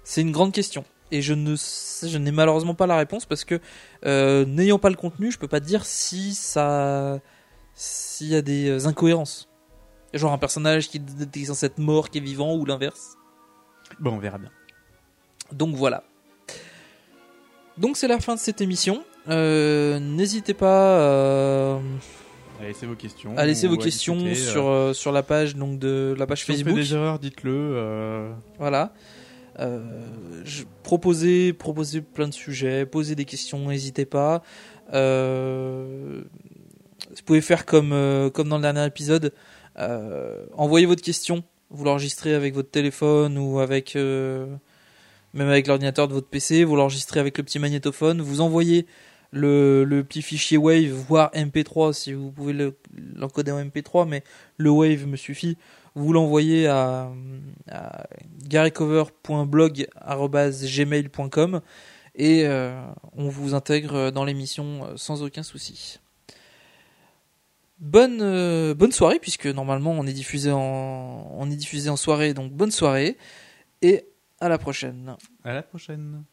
C'est une grande question. Et je ne, sais- je n'ai malheureusement pas la réponse parce que euh, n'ayant pas le contenu, je peux pas te dire si ça, s'il y a des euh, incohérences. Genre un personnage qui est censé être mort, qui est vivant, ou l'inverse. Bon, on verra bien. Donc voilà. Donc c'est la fin de cette émission. Euh, N'hésitez pas euh, À laisser vos questions. à laisser vos questions discuter, sur, sur la page donc de la page si Facebook. des erreurs, dites-le. Voilà. Euh, je, proposez, proposez plein de sujets, posez des questions, n'hésitez pas. Euh, vous pouvez faire comme, euh, comme dans le dernier épisode. Envoyez votre question, vous l'enregistrez avec votre téléphone ou avec même avec l'ordinateur de votre PC, vous l'enregistrez avec le petit magnétophone, vous envoyez le, petit fichier Wave, voire MP3 si vous pouvez le- l'encoder en MP3, mais le Wave me suffit. Vous l'envoyez à, à garycover.blog@gmail.com et euh, on vous intègre dans l'émission sans aucun souci. Bonne euh, bonne soirée puisque normalement on est diffusé en on est diffusé en soirée donc bonne soirée et à la prochaine. À la prochaine.